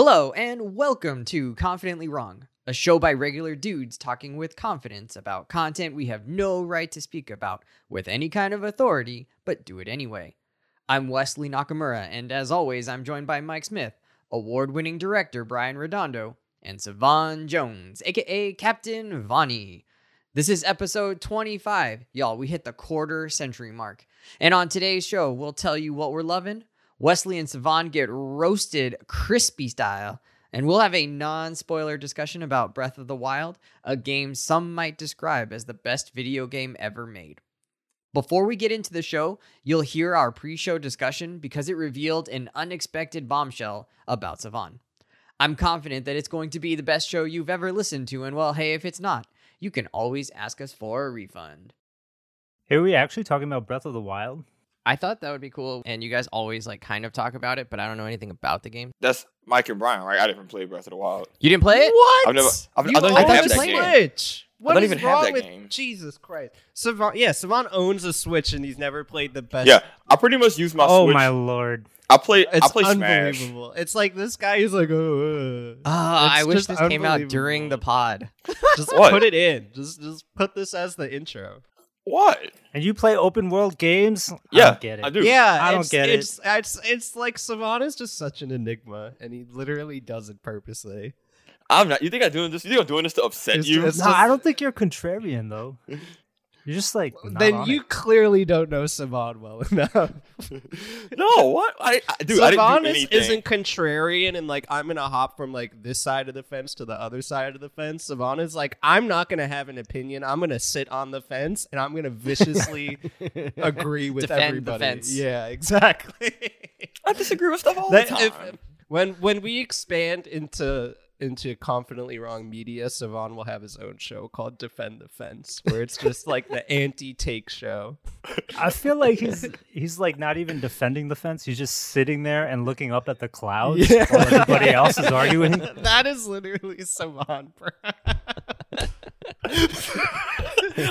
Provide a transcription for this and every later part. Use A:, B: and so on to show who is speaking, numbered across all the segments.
A: Hello, and welcome to Confidently Wrong, a show by regular dudes talking with confidence about content we have no right to speak about with any kind of authority, but do it anyway. I'm Wesley Nakamura, and as always, I'm joined by Mike Smith, award winning director Brian Redondo, and Savon Jones, aka Captain Vonnie. This is episode 25. Y'all, we hit the quarter century mark. And on today's show, we'll tell you what we're loving. Wesley and Savon get roasted crispy style. And we'll have a non spoiler discussion about Breath of the Wild, a game some might describe as the best video game ever made. Before we get into the show, you'll hear our pre show discussion because it revealed an unexpected bombshell about Savon. I'm confident that it's going to be the best show you've ever listened to, and well, hey, if it's not, you can always ask us for a refund.
B: Hey, are we actually talking about Breath of the Wild?
A: I thought that would be cool, and you guys always like kind of talk about it, but I don't know anything about the game.
C: That's Mike and Brian, right? I didn't play Breath of the Wild.
A: You didn't play it?
D: What?
C: I've never- I've-
D: You
C: I don't
A: even
D: own
A: have
D: a
A: that game.
D: Switch. What
C: don't
D: is
C: even have that
D: with
C: game.
D: Jesus Christ? Savon, yeah, Savon owns a Switch and he's never played the best.
C: Yeah, I pretty much use my Switch.
B: oh
C: Switch.
B: my lord!
C: I play. I
D: it's
C: play Smash.
D: unbelievable. It's like this guy is like, oh, uh.
A: Ah, I wish this came out during the pod.
D: just
C: What?
D: put it in. Just just put this as the intro.
C: What?
B: And you play open world games? I
C: Yeah,
B: don't get it.
C: I do.
D: Yeah,
B: I don't
D: it's,
B: get it.
D: it's, It's it's like Savon is just such an enigma, and he literally does it purposely.
C: I'm not. You think I'm doing this? You think I'm doing this to upset
D: It's
C: you?
D: just-
B: No, I don't think you're contrarian though. You're just like not
D: then
B: on
D: you
B: it.
D: clearly don't know Savon well enough.
C: no. What? I, I dude. I didn't do
D: is,
C: anything.
D: isn't contrarian and like I'm gonna hop from like this side of the fence to the other side of the fence. Savon is like I'm not gonna have an opinion. I'm gonna sit on the fence and I'm gonna viciously agree with
A: Defend the
D: everybody.
A: fence.
D: Yeah, exactly.
C: I disagree with stuff all
D: That-
C: the time.
D: if- when when we expand into into confidently wrong media, Savon will have his own show called Defend the Fence, where it's just like the anti-take show.
B: I feel like he's he's like not even defending the fence. He's just sitting there and looking up at the clouds
D: Yeah.
B: while everybody else is arguing.
D: that is literally Savon. bro.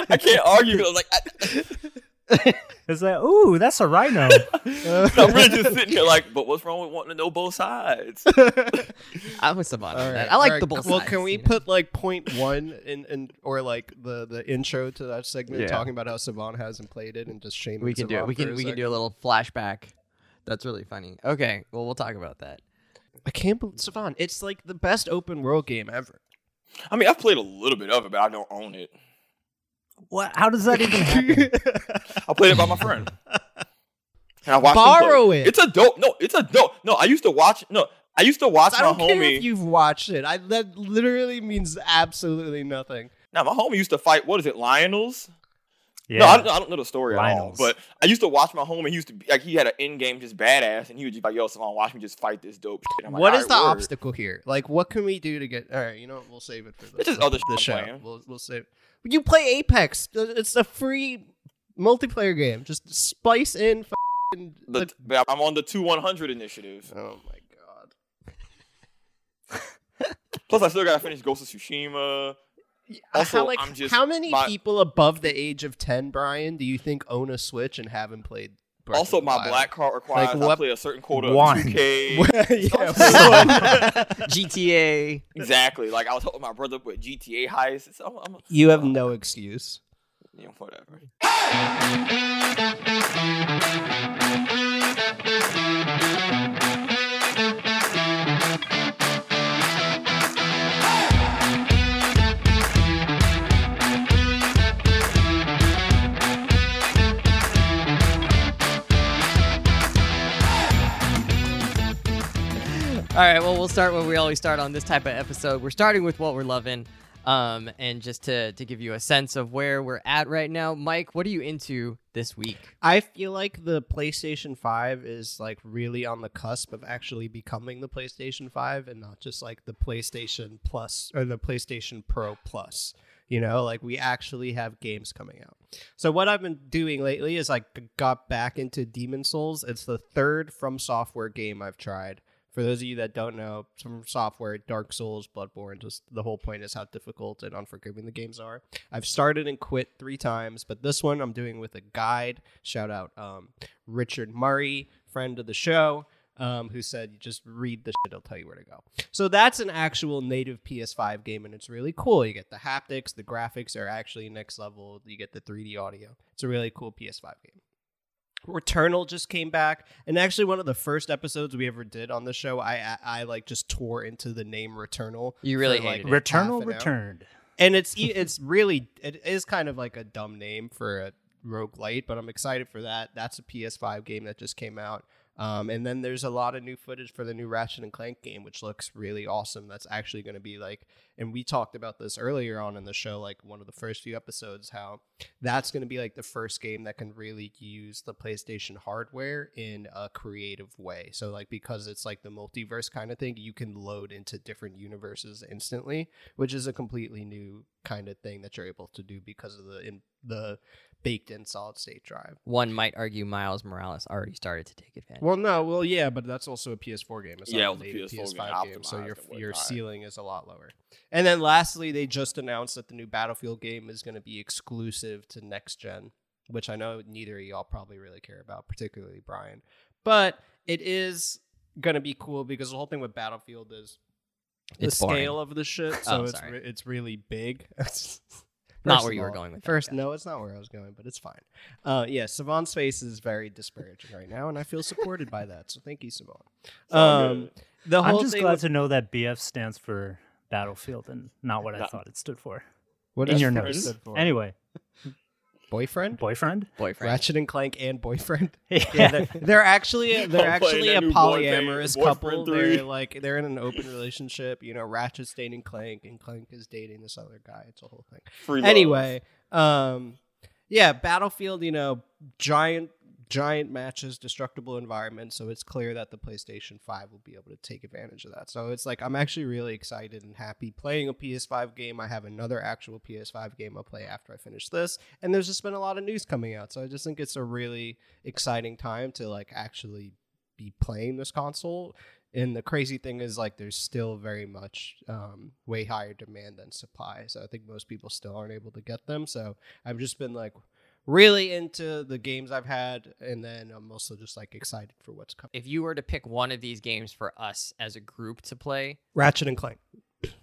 C: I can't argue. I'm like, I,
B: It's like, ooh, that's a rhino.
C: I'm really just sitting here like, but what's wrong with wanting to know both sides?
A: I'm with Savon on that. I like
D: all
A: the
D: right.
A: both
D: Well,
A: sides,
D: can we
A: you know?
D: put like point one in, in or like the the intro to that segment
A: Yeah.
D: talking about how Savon hasn't played it and just shaming
A: We can do it.
D: Savon
A: We
D: for
A: can
D: a
A: we can do a little flashback. That's really funny. Okay, well we'll talk about that.
D: I can't believe Savon. It's like the best open world game ever.
C: I mean, I've played a little bit of it, but I don't own it.
B: What? How does that even happen?
C: I played it by my friend. And I watched.
D: Borrow it.
C: It's a dope. No, it's a dope. No, I used to watch. No, I used to watch
D: I
C: my
D: don't care
C: homie.
D: if you've watched it. I that literally means absolutely nothing.
C: Now my homie used to fight. What is it, Lynels?
B: Yeah.
C: No, I don't, I don't know the story at all.
B: Lynels.
C: But I used to watch my homie. He used to be like he had an in game just badass, and he would just be like, "Yo, Savon, watch me just fight this dope shit." I'm like,
D: what is
C: right,
D: the
C: word."
D: obstacle here? Like, what can we do to get? All right, you know, what? we'll save it for the,
C: It's just
D: the,
C: other
D: the
C: shit I'm
D: show.
C: playing.
D: We'll we'll save. You play Apex. Uh, it's a free multiplayer game. Just spice in.
C: The,
D: the-
C: I'm on the two 100 initiative.
D: oh my god.
C: Plus, I still gotta finish Ghost of Tsushima. Also,
D: how, like,
C: I'm just
D: how many
C: my-
D: people above the age of ten, Brian, do you think own a Switch and haven't played? Breath
C: Also, my
D: Wild?
C: black card requires I
D: what-
C: play a certain quota
B: One.
C: of 2K.
D: yeah,
A: GTA.
C: exactly. Like I was helping my brother with GTA heist. It's, I'm, I'm,
D: you have no excuse.
C: you know, whatever.
A: All right, well, we'll start where we always start on this type of episode. We're starting with what we're loving. Um, and just to, to give you a sense of where we're at right now, Mike, what are you into this week?
D: I feel like the PlayStation 5 is like really on the cusp of actually becoming the PlayStation 5 and not just like the PlayStation Plus or the PlayStation Pro Plus. You know, like we actually have games coming out. So what I've been doing lately is I got back into Demon Souls. It's the third FromSoftware game I've tried. For those of you that don't know, FromSoftware, Dark Souls, Bloodborne, just the whole point is how difficult and unforgiving the games are. I've started and quit three times, but this one I'm doing with a guide. Shout out um, Richard Murray, friend of the show. um, who said, "You just read the shit; it'll tell you where to go." So that's an actual native PS5 game, and it's really cool. You get the haptics, the graphics are actually next level. You get the 3D audio. It's a really cool PS5 game. Returnal just came back, and actually one of the first episodes we ever did on the show, I I, I like just tore into the name Returnal.
A: You really
D: for, like,
A: hated it.
B: Returnal
D: half an hour.
B: returned.
D: and it's e- it's really it is kind of like a dumb name for a roguelite, but I'm excited for that. That's a PS5 game that just came out. Um, and then there's a lot of new footage for the new Ratchet and Clank game, which looks really awesome. That's actually going to be like, and we talked about this earlier on in the show, like one of the first few episodes, how that's going to be like the first game that can really use the PlayStation hardware in a creative way. So, like, because it's like the multiverse kind of thing, you can load into different universes instantly, which is a completely new kind of thing that you're able to do because of the in the baked in solid state drive.
A: One might argue Miles Morales already started to take advantage.
D: Well, no, well, yeah, but that's also a PS4 game. It's
C: Yeah,
D: not
C: it
D: a
C: was a
D: native
C: PS4 game,
D: PS5 game, so your your
C: whatnot.
D: ceiling is a lot lower. And then lastly, they just announced that the new Battlefield game is going to be exclusive to next gen, which I know neither of y'all probably really care about, particularly Brian. But it is going to be cool because the whole thing with Battlefield is the
A: It's boring.
D: scale of the shit. Oh, so
A: Oh,
D: it's re- it's really big.
A: Not where
D: of
A: you were going with
D: First,
A: gotcha.
D: no, it's not where I was going, but it's fine. Uh, yeah, Savon's face is very disparaging right now, and I feel supported by that. So thank you, Savon. Um, the whole
B: I'm just
D: thing
B: glad
D: with-
B: to know that BF stands for Battlefield and not what I
C: Not-
B: thought it stood for.
D: what
B: in your
D: friend
B: notes. Anyway,
D: boyfriend,
B: boyfriend.
A: Boyfriend.
D: Ratchet and Clank, and boyfriend.
B: Yeah.
D: Yeah, they're, they're actually they're actually
C: that
D: a polyamorous
C: boyfriend
D: couple.
C: three.
D: They're like they're in an open relationship. You know, Ratchet's dating Clank, and Clank is dating this other guy. It's a whole thing.
C: Free love.
D: anyway um yeah battlefield you know giant giant matches destructible environment so it's clear that the playstation 5 will be able to take advantage of that. So it's like i'm actually really excited and happy playing a ps5 game. I have another actual ps5 game i'll play after i finish this and there's just been a lot of news coming out. So i just think it's a really exciting time to like actually be playing this console. And the crazy thing is like there's still very much um, way higher demand than supply. So i think most people still aren't able to get them. So i've just been like really into the games i've had and then i'm also just like excited for what's coming
A: If you were to pick one of these games for us as a group to play,
D: ratchet and clank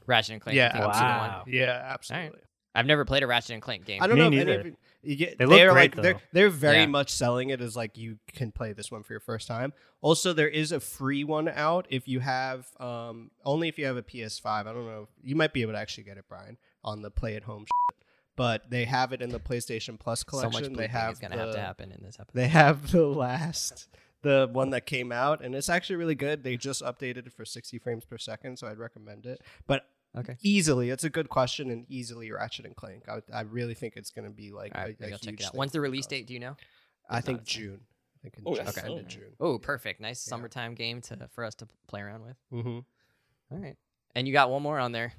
A: Ratchet and Clank.
D: yeah
A: I think would be the one.
B: Wow.
D: yeah absolutely
A: I've never played a Ratchet and Clank game.
D: I don't
B: Me
D: know if any
B: neither.
D: you, you get,
B: They look
D: they're
B: great,
D: like they're
B: though.
D: they're very
A: Yeah.
D: much selling it as like you can play this one for your first time. Also, there is a free one out if you have um only if you have a PS5. I don't know. You might be able to actually get it, Brian, on the play at home. Shit. But they have it in the PlayStation Plus collection.
A: so
D: collection.
A: much
D: they have
A: is gonna have to happen in this episode.
D: They have the last the one that came out and it's actually really good. They just updated it for 60 frames per second, so I'd recommend it. But
A: Okay.
D: easily, it's a good question and easily Ratchet and Clank. I, I really think it's going to be like
A: All right,
D: a,
A: maybe
D: a
A: I'll check
D: huge
A: it out. When's the release date? Do you know?
D: I
A: It's
D: think
A: not a thing.
D: June. I think in
C: Oh,
D: June,
C: that's
D: end
C: soon.
D: of June.
A: Oh, perfect. Nice
D: Yeah.
A: summertime game to for us to play around with.
D: hmm
A: All right. And you got one more on there.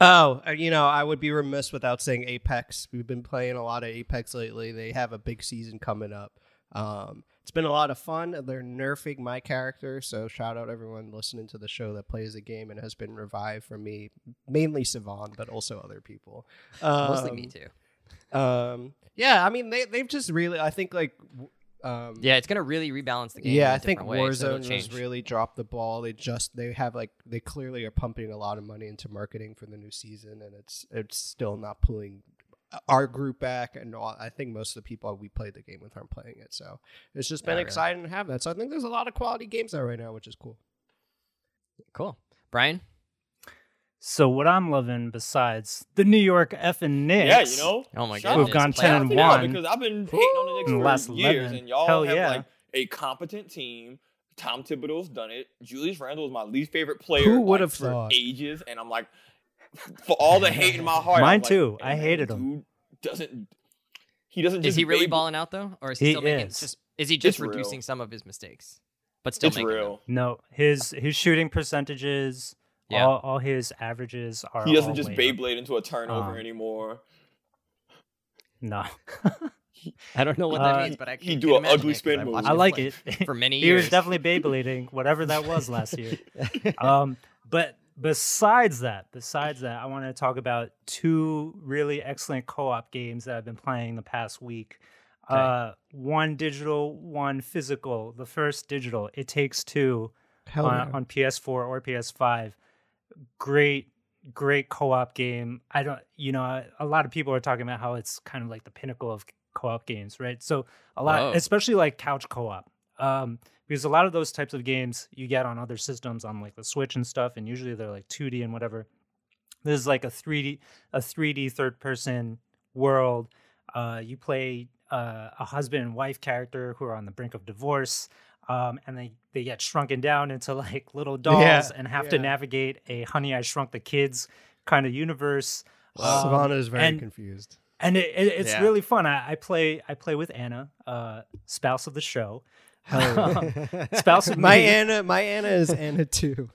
D: Oh, uh, you know, I would be remiss without saying Apex. We've been playing a lot of Apex lately. They have a big season coming up. Um, it's been a lot of fun. They're nerfing my character, so shout out everyone listening to the show that plays the game and has been revived for me, mainly Savon, but also other people.
A: Mostly me
D: Um,
A: too.
D: Um, yeah, I mean they they've just really I think like um
A: Yeah, it's gonna really rebalance the game.
D: yeah,
A: in a
D: I think
A: different way, so
D: Warzone has really dropped the ball. They just they have like they clearly are pumping a lot of money into marketing for the new season, and it's it's still not pulling our group back. And all, I think most of the people we played the game with aren't playing it, so it's just been
A: really.
D: exciting to have that. So I think there's a lot of quality games out right now, which is cool.
A: Cool. Brian,
B: So what I'm loving besides the New York effing Knicks,
C: Yeah, you know.
A: Oh my
C: god,
A: goodness,
C: out-
B: We've gone
C: ten
B: and one
C: because I've been hating on the Knicks
B: In the
C: for
B: last
C: years,
B: 11.
C: and y'all
B: Hell
C: have
B: yeah.
C: like a competent team. Tom Thibodeau's done it. Julius Randle is my least favorite player.
D: Who would
C: like,
D: have
C: for
D: thought?
C: Ages, and I'm like, for all the hate in my heart,
B: Mine
C: like,
B: too. I
C: man,
B: hated him.
C: Dude doesn't he doesn't
A: is he really
C: baby-
A: balling out though, or is he,
B: He
A: still making?
B: is.
A: Just, is he just
C: It's real.
A: reducing some of his mistakes, but still
C: It's
A: making them?
B: No, his his shooting percentages,
A: Yeah.
B: all, all his averages are.
C: He doesn't just
B: way up.
C: Beyblade into a turnover
B: Um,
C: anymore.
B: No,
A: I don't know what that
B: Uh,
A: means, but I can
C: he
A: can
C: do an ugly spin move.
B: I like it.
A: for many years.
B: he was definitely Beyblading, whatever that was last year. um, but besides that, besides that, I want to talk about two really excellent co-op games that I've been playing the past week.
A: Okay.
B: Uh, one digital, one physical. The first digital, It Takes Two
D: Hell
B: on,
D: yeah.
B: on PS4 or PS5. Great, great co-op game. I don't, you know, a- lot of people are talking about how it's kind of like the pinnacle of co-op games, right? So a lot,
A: Whoa.
B: especially like couch co-op, um, because a lot of those types of games you get on other systems, on like the Switch and stuff, and usually they're like 2D and whatever. This is like a 3D, a 3D third-person world. Uh, you play uh, a husband and wife character who are on the brink of divorce um, and they, they get shrunken down into like little dolls
D: Yeah,
B: and have to navigate a honey i shrunk the kids kind of universe
A: Wow.
D: Savannah is very
B: and-
D: confused.
B: and it, it, it's
A: Yeah.
B: really fun I, I play i play with anna uh, spouse of the show
D: Hell
B: spouse of
D: my
B: me.
D: Anna, my Anna is Anna too.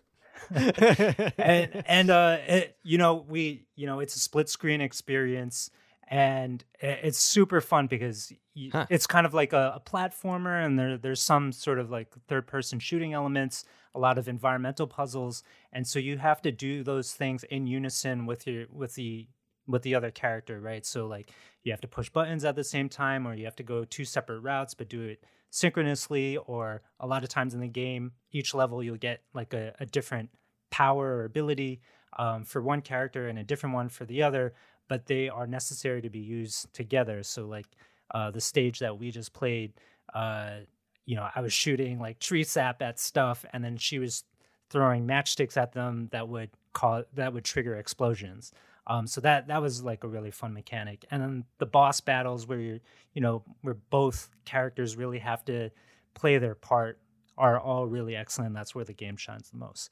B: and and uh it, you know we you know it's a split screen experience and it's super fun because y
A: Huh.
B: it's kind of like a, a platformer and there there's some sort of like third person shooting elements a lot of environmental puzzles and so you have to do those things in unison with your with the with the other character right so like you have to push buttons at the same time or you have to go two separate routes but do it synchronously or a lot of times in the game each level you'll get like a, a different power or ability um, for one character and a different one for the other but they are necessary to be used together. So like uh, the stage that we just played uh, you know i was shooting like tree sap at stuff and then she was throwing matchsticks at them that would cause that would trigger explosions. Um, so that that was like a really fun mechanic. And then the boss battles where you're you know where both characters really have to play their part are all really excellent. That's where the game shines the most.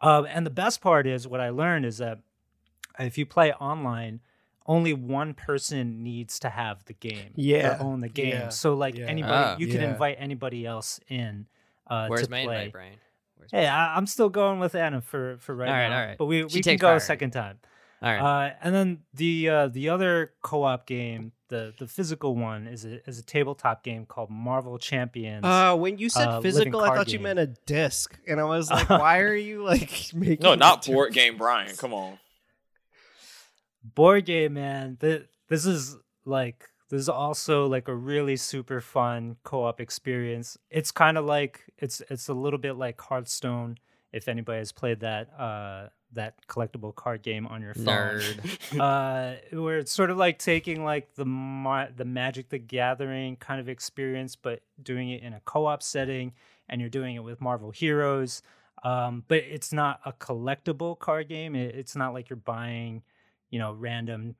B: Um, and the best part is what i learned is that if you play online only one person needs to have the game
D: Yeah,
B: or own the game
D: yeah,
B: so like
D: yeah.
B: anybody
A: Ah.
B: you can
D: Yeah.
B: invite anybody else in uh,
A: Where's
B: to
A: my
B: play
A: invite, Brian? Where's
B: Hey, I, I'm still going with Anna for for right
A: All right,
B: now.
A: all right.
B: But we,
A: She
B: we can go
A: priority.
B: a second time.
A: All right.
B: Uh, and then the uh, the other co-op game, the the physical one, is a is a tabletop game called Marvel Champions.
D: Uh, when you said
B: uh,
D: physical, I
B: card
D: thought you
B: game.
D: meant a disc, and I was like, "Why are you like making?"
C: No, not board game Brian. Come on.
B: Board game, man. Th- this is like this is also like a really super fun co-op experience. It's kind of like it's it's a little bit like Hearthstone. If anybody has played that uh, that collectible card game on your phone.
A: Nerd.
B: uh where it's sort of like taking like the ma- the magic the gathering kind of experience but doing it in a co-op setting and you're doing it with marvel heroes um but it's not a collectible card game it, it's not like you're buying you know random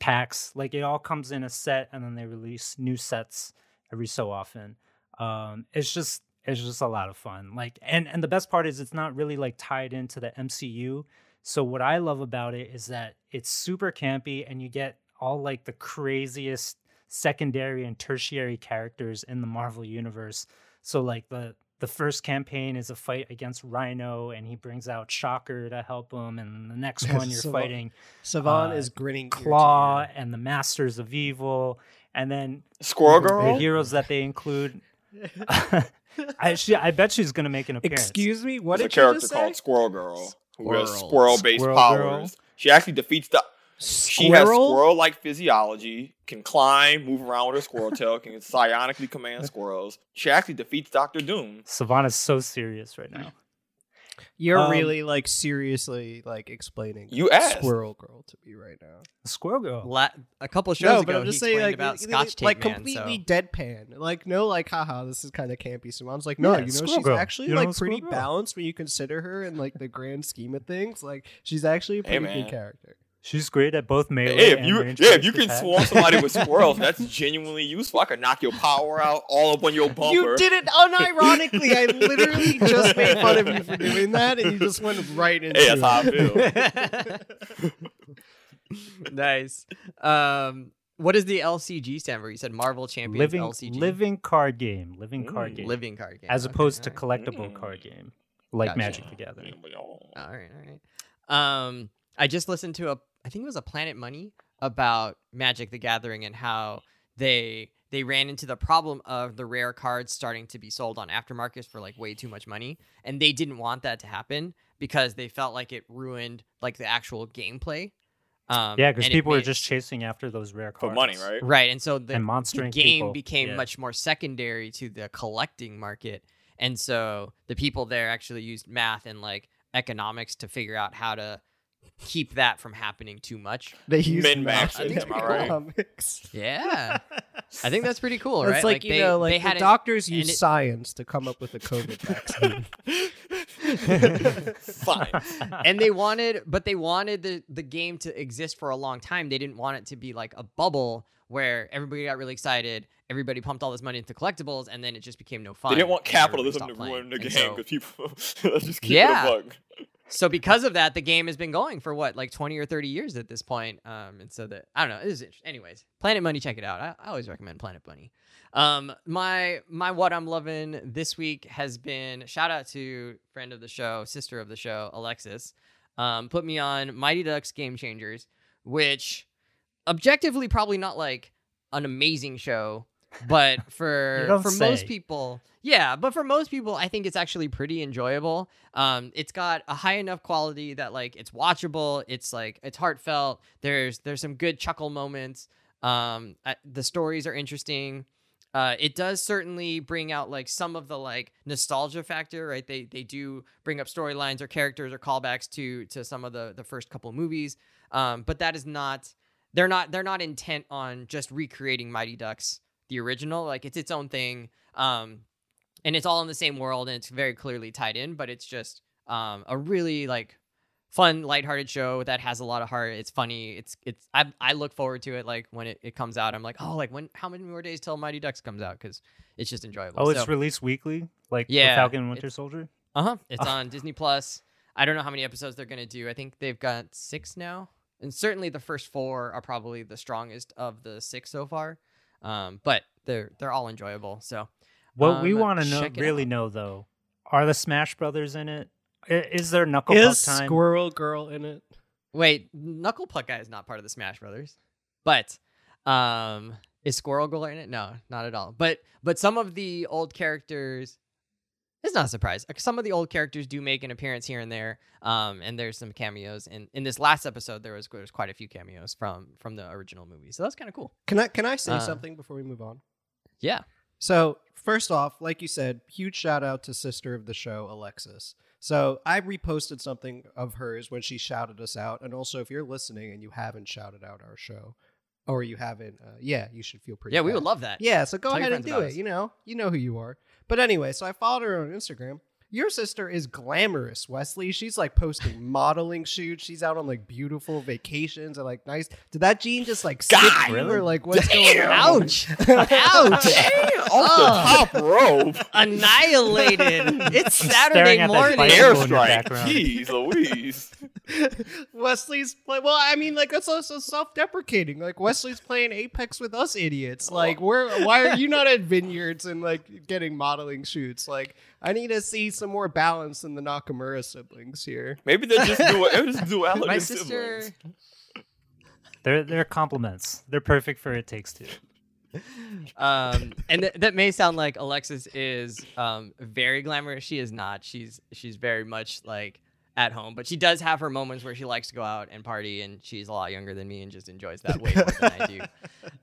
B: packs like it all comes in a set and then they release new sets every so often um it's just it's just a lot of fun like and and the best part is it's not really like tied into the mcu so what I love about it is that it's super campy and you get all like the craziest secondary and tertiary characters in the Marvel universe. So like the the first campaign is a fight against Rhino and he brings out Shocker to help him and the next one you're
D: So-
B: fighting
D: Savan
B: uh,
D: is grinning.
B: Claw
D: ear.
B: and the Masters of Evil and then
C: Squirrel Girl.
B: the heroes that they include I she, I bet she's going to make an appearance.
D: Excuse me, what
C: There's
D: did
C: a character
D: just
C: called? Squirrel Girl who has
A: Squirrel.
C: squirrel-based
B: Squirrel
C: powers.
B: Girl?
C: She actually defeats the. She has
D: Squirrel?
C: squirrel-like physiology, can climb, move around with her squirrel tail, can psionically command squirrels. She actually defeats Doctor Doom.
B: Savannah's so serious right now.
D: You're
B: Um,
D: really like seriously like explaining
C: You asked.
D: Squirrel Girl to me right now.
B: Squirrel Girl.
A: La- a couple shows
D: no,
A: ago,
D: but I'm just
A: he
D: saying like
A: about
D: like,
A: Scotch tape
D: like
A: man.
D: completely
A: so.
D: deadpan. Like no, like haha, this is kind of campy. Simon's like, no,
B: Yeah,
D: you know,
B: Squirrel
D: she's
B: Girl.
D: actually
B: You
D: like pretty
B: Girl.
D: balanced when you consider her in like the grand scheme of things. Like she's actually a pretty
C: man.
D: good character.
B: She's great at both melee
C: Hey, if
B: and
C: you
B: ranged
C: yeah, if you
B: attacks.
C: can swarm somebody with squirrels, that's genuinely useful. I could knock your power out all up on your bumper.
D: You did it unironically. I literally just made fun of you for doing that, and you just went right into
C: Hey, that's how I
D: it.
C: feel.
A: nice. Um, what does the LCG stand for? You said Marvel Champions
B: living
A: LCG.
B: living card game, living card
C: Mm,
B: game,
A: living card game,
B: as
A: Okay,
B: opposed to collectible
C: Mm.
B: card game like
A: Gotcha.
B: Magic the Gathering.
A: All right, all right. Um, I just listened to a, I think it was a Planet Money about Magic the Gathering and how they they ran into the problem of the rare cards starting to be sold on aftermarkets for like way too much money, and they didn't want that to happen because they felt like it ruined like the actual gameplay Um,
B: Yeah, because
A: and it
B: people were just chasing after those rare cards
C: For
B: cards.
C: money, right?
A: right, and so the,
B: and
A: the game
B: people.
A: became
B: Yeah.
A: much more secondary to the collecting market, and so the people there actually used math and like economics to figure out how to keep that from happening too much.
D: They use
C: Min-max
D: math
C: it,
D: in
C: am I right?
A: Yeah, I think that's pretty cool,
D: It's
A: right?
D: like, you
A: they,
D: know, like
A: they
D: the
A: had it-
D: doctors
A: and
D: use
A: it-
D: science to come up with a COVID vaccine.
C: Fine.
A: and they wanted but they wanted the the game to exist for a long time they didn't want it to be like a bubble where everybody got really excited everybody pumped all this money into collectibles and then it just became no fun
C: They didn't want capitalism to ruin the
A: playing.
C: game
A: And
C: because people let's just keep
A: Yeah.
C: it a bug.
A: So, because of that the game has been going for what like 20 or 30 years at this point um and so that i don't know it is interesting. Anyways planet money check it out. I, I always recommend planet money. Um my my what i'm loving this week has been shout out to friend of the show sister of the show alexis um put me on mighty ducks game changers which objectively probably not like an amazing show but for for most people yeah but for most people i think it's actually pretty enjoyable. Um it's got a high enough quality that like it's watchable it's like it's heartfelt there's there's some good chuckle moments. Um I, the stories are interesting. Uh, it does certainly bring out like some of the like nostalgia factor, right? They they do bring up storylines or characters or callbacks to to some of the the first couple movies, um, but that is not they're not they're not intent on just recreating Mighty Ducks the original. Like it's its own thing, um, and it's all in the same world and it's very clearly tied in. But it's just um, a really like fun, lighthearted show that has a lot of heart. It's funny. It's it's I I look forward to it. Like when it, it comes out, I'm like, oh, like when how many more days till Mighty Ducks comes out? Because it's just enjoyable.
B: Oh, it's
A: So-
B: released weekly, like the
A: Yeah,
B: Falcon and Winter Soldier.
A: uh huh. It's
B: Oh.
A: on Disney Plus. I don't know how many episodes they're gonna do. I think they've got six now, and certainly the first four are probably the strongest of the six so far. Um, but they're they're all enjoyable. So
B: What we
A: Um,
B: want to know,
A: check
B: really
A: out.
B: know though, are the Smash Brothers in it? Is there Knuckle
D: Is
B: Puck time?
D: Squirrel Girl in it?
A: wait, Knuckle Puck guy is not part of the Smash Brothers, but um, is Squirrel Girl in it? No, not at all. But but some of the old characters. It's not a surprise. Some of the old characters do make an appearance here and there, um, and there's some cameos. And in this last episode, there was there was quite a few cameos from from the original movie, so that's kind of cool.
D: Can I can I say
A: Uh,
D: something before we move on?
A: Yeah,
D: So first off, like you said, huge shout out to sister of the show, Alexis. So I reposted something of hers when she shouted us out, and also if you're listening and you haven't shouted out our show, or you haven't, uh, yeah, you should feel pretty.
A: yeah, we would love that.
D: Yeah, so go
A: Tell
D: ahead and do it.
A: us.
D: You know, you know who you are. But anyway, so I followed her on Instagram. Your sister is glamorous, Wesley. She's like posting modeling shoots. She's out on like beautiful vacations and like nice. Did that gene just like skip
C: God,
D: you
B: really?
D: or like what's
C: Damn.
D: going on?
A: Ouch! Ouch!
C: Off
A: Oh.
C: the top rope.
A: Annihilated. It's Saturday morning.
B: bicycle in your
C: Airstrike.
B: background.
C: Jeez Louise.
D: Wesley's play. Well, I mean, like that's also self-deprecating. Like Wesley's playing Apex with us idiots. Like, we're why are you not at vineyards and like getting modeling shoots? Like, I need to see some more balance in the Nakamura siblings here.
C: Maybe they're just dual, they're just duality
A: My sister.
C: siblings.
B: They're they're compliments. They're perfect for it takes two.
A: um and th- that may sound like alexis is um very glamorous she is not she's she's very much like at home but she does have her moments where she likes to go out and party and she's a lot younger than me and just enjoys that way more than i do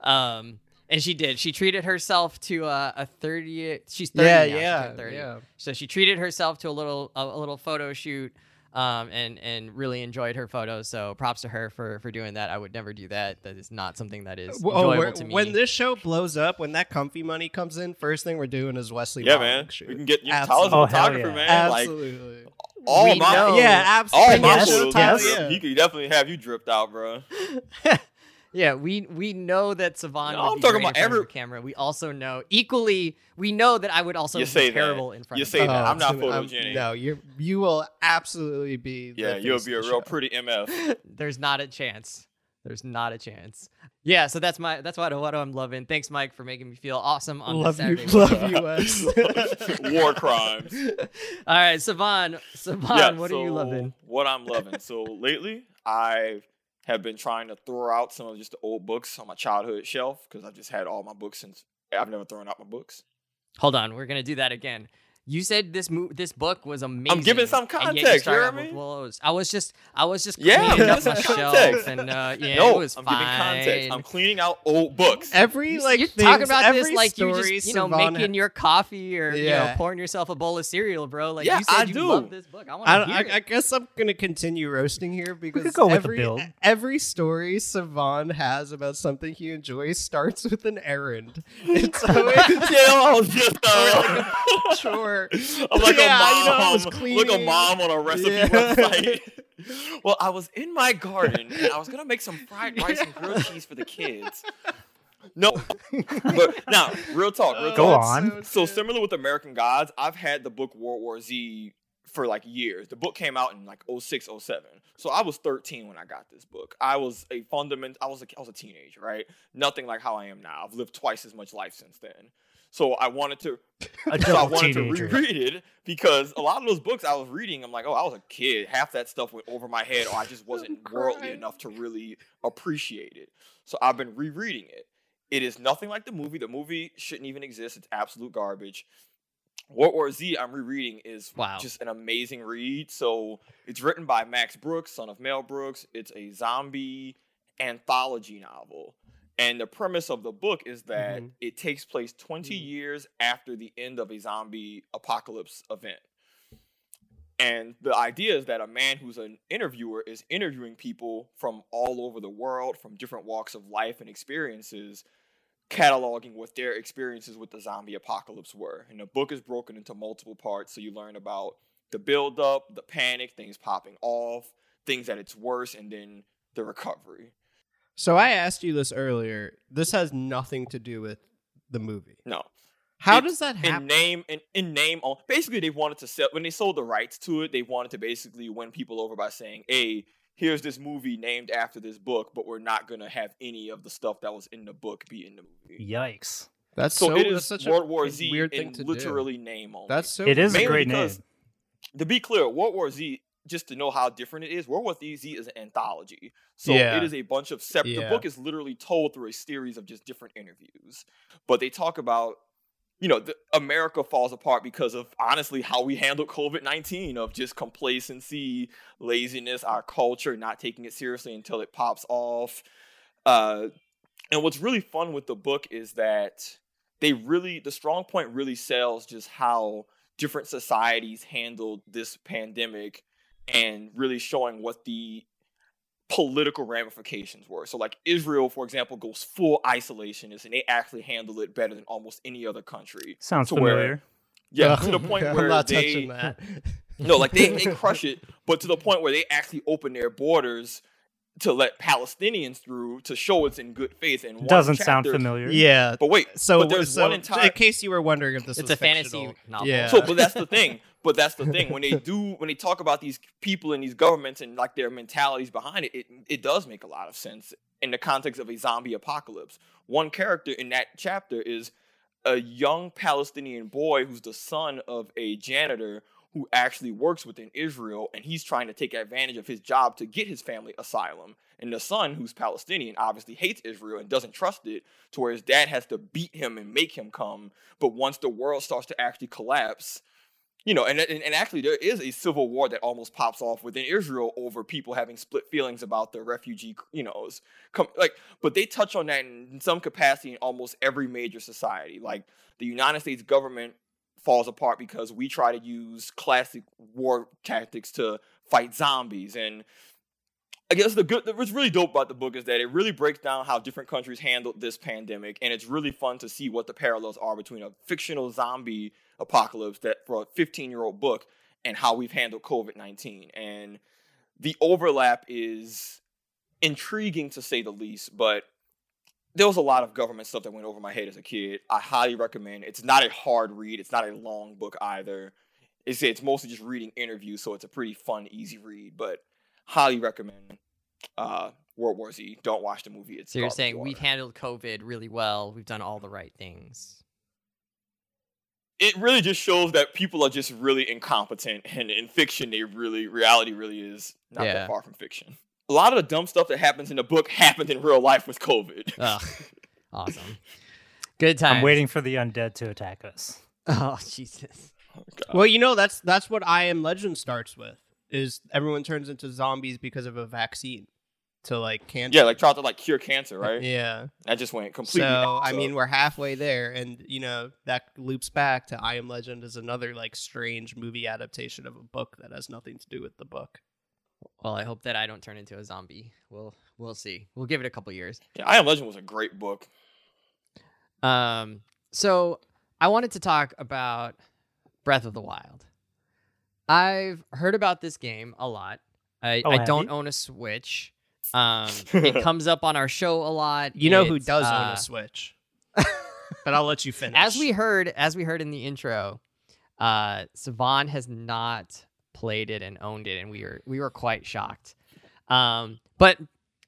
A: um and she did she treated herself to a, a 30 she's 30
D: Yeah,
A: now.
D: Yeah,
A: turned 30.
D: yeah.
A: so she treated herself to a little a, a little photo shoot um, and and really enjoyed her photos. So props to her for for doing that. I would never do that. That is not something that is
D: Oh,
A: enjoyable
D: we're-
A: to me.
D: when this show blows up, when that comfy money comes in, first thing we're doing is Wesley.
C: Yeah,
D: modeling
C: man.
D: shoots.
C: We can get you
D: Absolutely.
C: Tyler's a
B: Oh,
C: photographer,
B: yeah.
C: man. Like
D: Absolutely.
C: all
A: We
C: my
A: know.
D: yeah,
C: all
D: absolutely.
C: my
B: Yes,
C: photos,
B: yes.
C: bro, he could definitely have you dripped out, bro.
A: Yeah, we we know that Savon.
C: No, I'm talking about every-
A: camera. We also know equally. We know that I would also
C: You
A: be
C: say that.
A: terrible in front.
C: Of you
A: of
C: say
A: the
C: that.
A: camera.
C: I'm not
D: absolutely. Um,
C: I'm-
D: no, you you will absolutely be. the
C: Yeah, you'll be a real
D: show.
C: pretty MF.
A: There's not a chance. There's not a chance. Yeah, so that's my that's what what I'm loving. Thanks, Mike, for making me feel awesome on
D: Love
A: this
D: you,
A: Saturday.
D: love you, Wes.
C: War crimes.
A: All right, Savon, Savon,
C: yeah,
A: what
C: so
A: are you loving?
C: What I'm loving. So lately, I have been trying to throw out some of just the old books on my childhood shelf because I've just had all my books since I've never thrown out my books.
A: Hold on, we're gonna do that again. You said this mo- this book was amazing.
C: I'm giving some
A: and yet
C: context, you
A: started
C: hear
A: off with
C: me?
A: woes. I was just I was just
C: Yeah,
A: cleaning up my
C: some
A: shelf
C: context.
A: and uh, yeah,
C: no,
A: it was
C: I'm
A: fine.
C: giving context. I'm cleaning out old books.
D: Every like
A: you're talking
D: things-
A: about this like you
D: story
A: just you know
D: Savan
A: making your coffee or you know pouring yourself a bowl of cereal, bro. Like
C: Yeah,
A: you said,
C: I
A: you
C: do.
A: love this book. I want to
D: don't-
A: hear
D: I,
A: it.
D: I guess I'm gonna continue roasting here because
B: go
D: every
B: build.
D: every story Savan has about something he enjoys starts with an errand. It's always
C: yeah, I was just
D: or
C: uh,
D: like a chore.
C: I'm like
D: Yeah,
C: a
D: you know,
C: mom, like a mom on a recipe
D: Yeah.
C: website. well, I was in my garden and I was gonna make some fried rice and grilled cheese for the kids. No, but now, real talk, real
B: Go
C: talk.
B: on.
C: So similar with American Gods, I've had the book World War Z for like years. The book came out in like 06, 07. So I was 13 when I got this book. I was a fundamental I was a I was a teenager, right? Nothing like how I am now. I've lived twice as much life since then. So I wanted to so I wanted
B: teenager.
C: to reread it because a lot of those books I was reading, I'm like, oh, I was a kid. Half that stuff went over my head, or I just wasn't worldly enough to really appreciate it. So I've been rereading it. It is nothing like the movie. The movie shouldn't even exist. It's absolute garbage. World War Z, I'm rereading, is
A: Wow.
C: just an amazing read. So it's written by Max Brooks, son of Mel Brooks. It's a zombie anthology novel. And the premise of the book is that
D: Mhm.
C: it takes place 20
D: Mm.
C: years after the end of a zombie apocalypse event. And the idea is that a man who's an interviewer is interviewing people from all over the world, from different walks of life and experiences, cataloging what their experiences with the zombie apocalypse were. And the book is broken into multiple parts, so you learn about the buildup, the panic, things popping off, things at its worst, and then the recovery.
D: So I asked you this earlier. This has nothing to do with the movie.
C: No.
D: How
C: It's
D: does that happen?
C: in name in, in name on basically they wanted to sell when they sold the rights to it they wanted to basically win people over by saying hey here's this movie named after this book but we're not going to have any of the stuff that was in the book be in the movie
B: Yikes.
D: That's
C: so,
D: so,
C: it
D: that's
C: is
D: such
C: world
D: a
C: war z
D: weird
C: in
D: thing to
C: literally name only.
D: That's so.
B: It is a great name.
C: to be clear world war z just to know how different it is world war z is an anthology so
D: Yeah.
C: it is a bunch of separate
D: Yeah.
C: the book is literally told through a series of just different interviews but they talk about you know, the, America falls apart because of honestly how we handled COVID 19 of just complacency, laziness, our culture, not taking it seriously until it pops off. Uh, and what's really fun with the book is that they really, the strong point really sells just how different societies handled this pandemic and really showing what the political ramifications were. So, like Israel, for example, goes full isolationist, and they actually handle it better than almost any other country.
B: Sounds
C: to where-
B: familiar.
C: Yeah, to the point
D: I'm
C: where
D: not
C: they
D: touching that.
C: no, like they, they crush it, but to the point where they actually open their borders to let Palestinians through to show it's in good faith. And
B: Doesn't sound familiar.
D: yeah.
C: But wait,
D: So,
C: but there's
D: so
C: one entire
D: in case you were wondering if this
A: it's
D: was
A: a fantasy novel.
D: Yeah.
C: So, but that's the thing. But that's the thing. When they do, when they talk about these people and these governments and like their mentalities behind it, it it does make a lot of sense in the context of a zombie apocalypse. One character in that chapter is a young Palestinian boy who's the son of a janitor who actually works within Israel, and he's trying to take advantage of his job to get his family asylum. And the son, who's Palestinian, obviously hates Israel and doesn't trust it, to where his dad has to beat him and make him come. But once the world starts to actually collapse, you know, and, and and actually there is a civil war that almost pops off within Israel over people having split feelings about the refugee, you know, come like, but they touch on that in, in some capacity in almost every major society. Like the United States government falls apart because we try to use classic war tactics to fight zombies and I guess the good what's really dope about the book is that it really breaks down how different countries handled this pandemic, and it's really fun to see what the parallels are between a fictional zombie apocalypse that for a 15 year old book and how we've handled COVID 19. And the overlap is intriguing to say the least, but there was a lot of government stuff that went over my head as a kid. I highly recommend. It's not a hard read. It's not a long book either. It's it's mostly just reading interviews, so it's a pretty fun, easy read. But highly recommend uh, World War Z. Don't watch the movie. It's
A: So you're saying
C: water.
A: we've handled COVID really well. We've done all the right things.
C: it really just shows that people are just really incompetent, and in fiction, they really reality really is not
A: Yeah.
C: that far from fiction. A lot of the dumb stuff that happens in the book happened in real life with COVID.
A: Ugh, awesome. Good time.
B: I'm waiting for the undead to attack us.
A: Oh Jesus.
D: Oh, well, you know that's that's what I Am Legend starts with. Is everyone turns into zombies because of a vaccine to like cancer?
C: Yeah, like tried to like cure cancer, right?
D: Yeah.
C: That just went completely.
D: So I
C: so-
D: mean, we're halfway there, and you know that loops back to I Am Legend is another like strange movie adaptation of a book that has nothing to do with the book.
A: Well, I hope that I don't turn into a zombie. We'll we'll see. We'll give it a couple years.
C: yeah, I Am Legend was a great book.
A: Um, so I wanted to talk about Breath of the Wild. I've heard about this game a lot. I,
B: Oh,
A: I don't
B: you?
A: own a Switch. Um, it comes up on our show a lot.
D: You know who
A: It's,
D: does own
A: uh,
D: a Switch? but I'll let you finish.
A: As we heard, as we heard in the intro, uh, Savan has not played it and owned it, and we were we were quite shocked. Um, but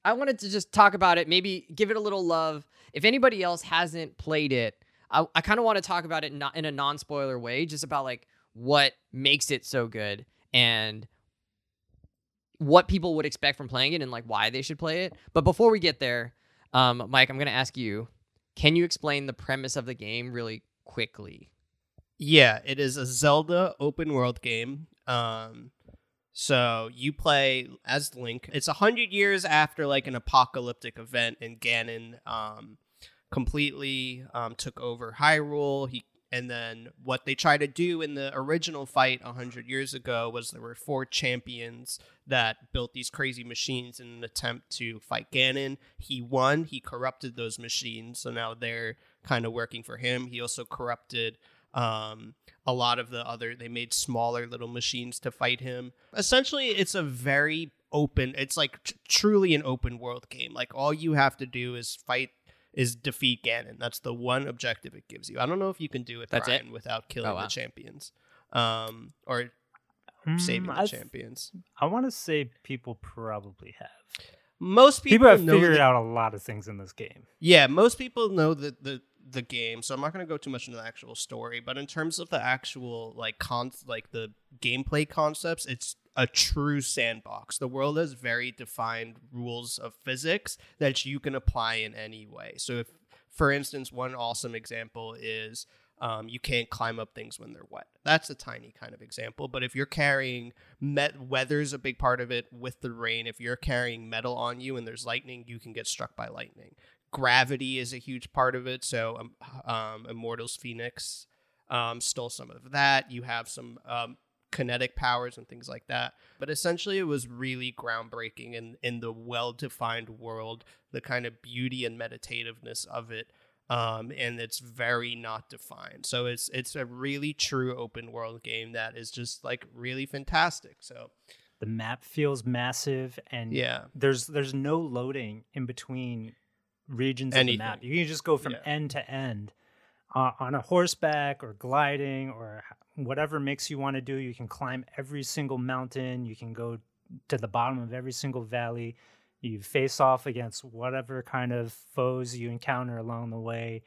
A: I wanted to just talk about it, maybe give it a little love. If anybody else hasn't played it, I, I kind of want to talk about it not in a non spoiler way, just about like what makes it so good and what people would expect from playing it and like why they should play it. But before we get there, um, Mike, I'm going to ask you can you explain the premise of the game really quickly?
D: Yeah, it is a Zelda open world game. Um, so you play as Link. It's a hundred years after like an apocalyptic event, and Ganon um, completely um, took over Hyrule. He and then what they tried to do in the original fight a hundred years ago was there were four champions that built these crazy machines in an attempt to fight Ganon. He won. He corrupted those machines, so now they're kind of working for him. He also corrupted um, a lot of the other. They made smaller little machines to fight him. Essentially, it's a very open. It's like t- truly an open world game. Like all you have to do is fight. Is defeat Ganon. That's the one objective it gives you. I don't know if you can do it,
A: That's it?
D: Without killing
A: Oh, wow.
D: the champions, um, or saving
B: Mm,
D: the
B: I,
D: champions.
B: I want to say people probably have.
D: Most people,
B: People, have
D: know
B: figured
D: the-
B: out a lot of things in this game.
D: Yeah, most people know that the the game, so I'm not going to go too much into the actual story. But in terms of the actual like con like the gameplay concepts, it's a true sandbox. The world has very defined rules of physics that you can apply in any way. So if, for instance, one awesome example is um, you can't climb up things when they're wet. That's a tiny kind of example. But if you're carrying met weather's a big part of it with the rain. If you're carrying metal on you and there's lightning, you can get struck by lightning. Gravity is a huge part of it. So um, um, Immortals Fenyx um, stole some of that. You have some um, kinetic powers and things like that. But essentially, it was really groundbreaking in in the well defined world, the kind of beauty and meditativeness of it um, and it's very not defined. So it's it's a really true open world game that is just like really fantastic. So
B: The map feels massive, and
D: yeah,
B: there's there's no loading in between regions of the map. You can just go from
D: Yeah.
B: end to end uh, on a horseback or gliding or whatever mix you want to do. You can climb every single mountain. You can go to the bottom of every single valley. You face off against whatever kind of foes you encounter along the way,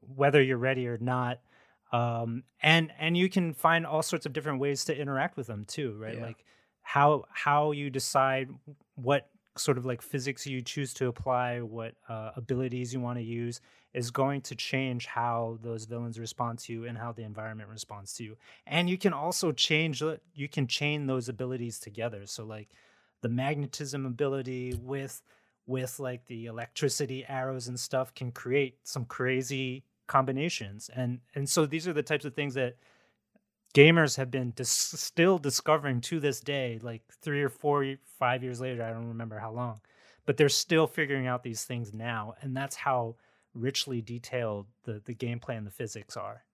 B: whether you're ready or not. Um, and and you can find all sorts of different ways to interact with them too, right?
D: Yeah.
B: Like how how you decide what sort of like physics you choose to apply, what uh, abilities you want to use, is going to change how those villains respond to you and how the environment responds to you. And you can also change you can chain those abilities together. So like the magnetism ability with with like the electricity arrows and stuff can create some crazy combinations. And and so these are the types of things that gamers have been dis- still discovering to this day like 3 or 4 5 years later I don't remember how long but they're still figuring out these things now and that's how richly detailed the the gameplay and the physics are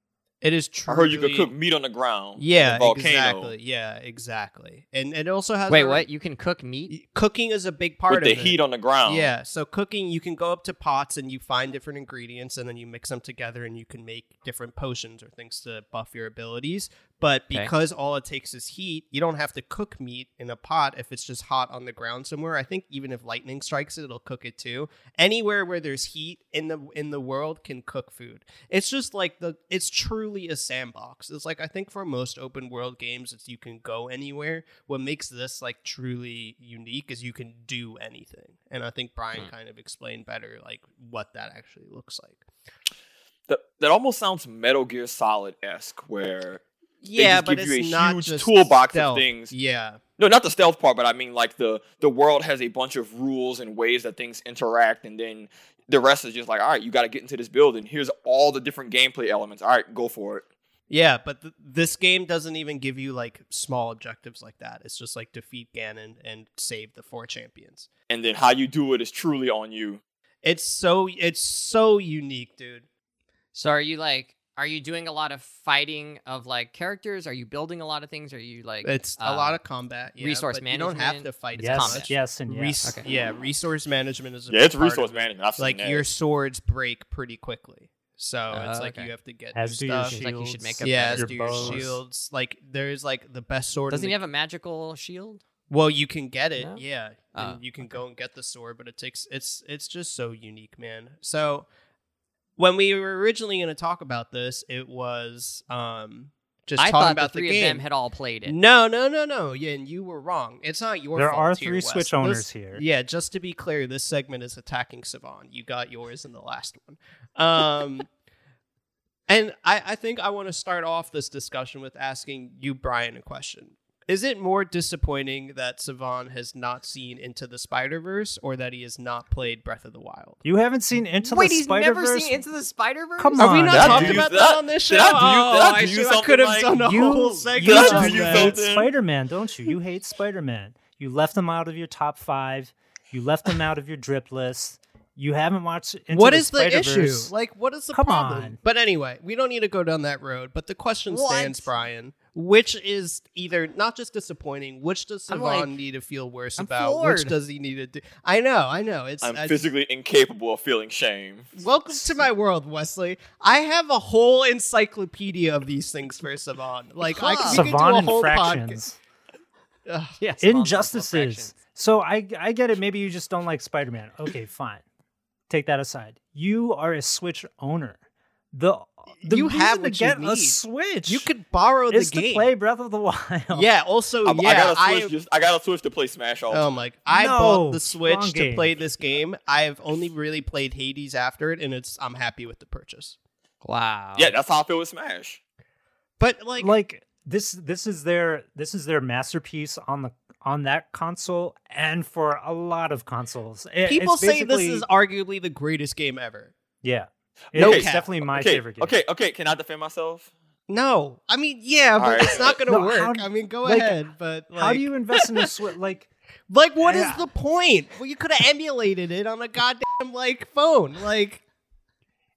D: it is true.
C: I heard you could cook meat on the ground. in
D: Yeah,
C: a volcano.
D: exactly. Yeah, exactly. And it also has
A: Wait,
D: a-
A: what? You can cook meat?
D: Cooking is a big part
C: with
D: of
C: the
D: it.
C: heat on the ground.
D: Yeah, so cooking, you can go up to pots and you find different ingredients and then you mix them together and you can make different potions or things to buff your abilities. But
A: Okay.
D: because all it takes is heat, you don't have to cook meat in a pot if it's just hot on the ground somewhere. I think even if lightning strikes it, it'll cook it too. Anywhere where there's heat in the in the world can cook food. It's just like the it's truly a sandbox. It's like I think for most open world games, it's you can go anywhere. What makes this like truly unique is you can do anything. And I think Brian
A: Hmm.
D: kind of explained better like what that actually looks like.
C: That, that almost sounds Metal Gear Solid esque, where
D: yeah,
C: just
D: but
C: give
D: it's
C: you a
D: not
C: huge
D: just
C: toolbox
D: stealth.
C: of things.
D: Yeah,
C: No, not the stealth part, but I mean like the the world has a bunch of rules and ways that things interact, and then the rest is just like, all right, you got to get into this building. Here's all the different gameplay elements. All right, go for it.
D: yeah, but th- this game doesn't even give you like small objectives like that. It's just like defeat Ganon and save the four champions.
C: And then how you do it is truly on you.
D: It's so it's so unique, dude.
A: So are you like are you doing a lot of fighting of like characters? Are you building a lot of things? Are you like
D: It's a
A: uh,
D: lot of combat, yeah,
A: resource
D: but You don't have to fight as
B: Yes,
A: combat.
D: much.
B: yes, and yes.
D: Res-
A: Okay.
D: Yeah, resource management is a
C: Yeah, it's
D: part
C: resource
D: of it.
C: management. I've
D: Like
C: that.
D: your swords break pretty quickly, so it's
A: Oh,
D: like
A: okay.
D: you have to get
B: As
D: new
B: do your
D: stuff.
A: Seems like you should
B: shields,
A: make a
D: yeah,
A: better
D: as do
B: your
D: your shields. Like there's like the best sword.
A: Doesn't
D: the
A: he have a magical shield?
D: Well, you can get it,
A: No?
D: yeah. And you can go and get the sword, but it takes it's it's just so unique, man. So when we were originally going to talk about this, it was um just
A: I
D: talking
A: thought
D: about
A: the three
D: game.
A: of them had all played it.
D: No, no, no, no. Yeah, and you were wrong. It's not your
B: There
D: fault.
B: are
D: here,
B: three
D: Wes.
B: Switch
D: This-
B: owners here.
D: Yeah, just to be clear, this segment is attacking Savan. You got yours in the last one. Um and I, I think I want to start off this discussion with asking you, Brian, a question. Is it more disappointing that Savan has not seen Into the Spider Verse or that he has not played Breath of the Wild?
B: You haven't seen Into
A: Wait,
B: the
A: he's never seen Into the Spider Verse?
B: Come on,
D: Are we not talking about
C: that?
D: that on this show?
C: Did oh, I do- I
D: oh,
C: do
D: should- I could have
C: like-
D: done a
B: you,
D: whole segment.
C: Did I
B: just
D: on
C: you
D: that.
B: hate? Spider-Man, don't you? You hate Spider-Man. You left him out of your top five. You left him out of your drip list. You haven't watched Into
D: What
B: the
D: is the issue? Like, what is the
B: Come
D: problem?
B: on.
D: But anyway, we don't need to go down that road. But the question
A: What?
D: stands, Brian. Which is either not just disappointing, which does
A: I'm
D: Savan
A: like-
D: need to feel worse
A: I'm
D: about? Which does he need to do? I know, I know. It's
C: I'm
D: I-
C: physically incapable of feeling shame.
D: welcome to my world, Wesley. I have a whole encyclopedia of these things for Savan. Like I
A: Huh.
D: we could do a whole podcast.
B: infractions.
D: Ugh.
A: Yes.
B: Injustices. So I I get it. Maybe you just don't like Spider-Man. Okay, fine. Take that aside. You are a Switch owner. The the
D: You
B: reason
D: have
B: to
D: what you
B: get a. Switch.
D: You could borrow the game.
B: to play Breath of the Wild.
D: Yeah. Also,
C: I,
D: yeah.
C: I gotta
D: I-
C: switch. just, I gotta switch to play Smash Ultimate.
D: Oh my! I
B: No,
D: bought the Switch to
B: game.
D: play this game. I've only really played Hades after it, and it's I'm happy with the purchase.
A: Wow.
C: yeah, that's how I feel with Smash.
D: But like,
B: like this this is their this is their masterpiece on the on that console and for a lot of consoles. It-
D: people
B: it's
D: say this is arguably the greatest game ever.
B: yeah.
D: No
B: it's
D: cap.
B: definitely my
C: okay,
B: favorite game.
C: okay, okay. Can I defend myself?
D: No, I mean, yeah, but
C: Alright.
D: it's not gonna
B: No,
D: work.
B: how-
D: I mean, go
B: like,
D: ahead, but like,
B: How do you invest in a Switch? Like
D: like? What is
B: Yeah.
D: the point? Well, you could have emulated it on a goddamn like phone. Like,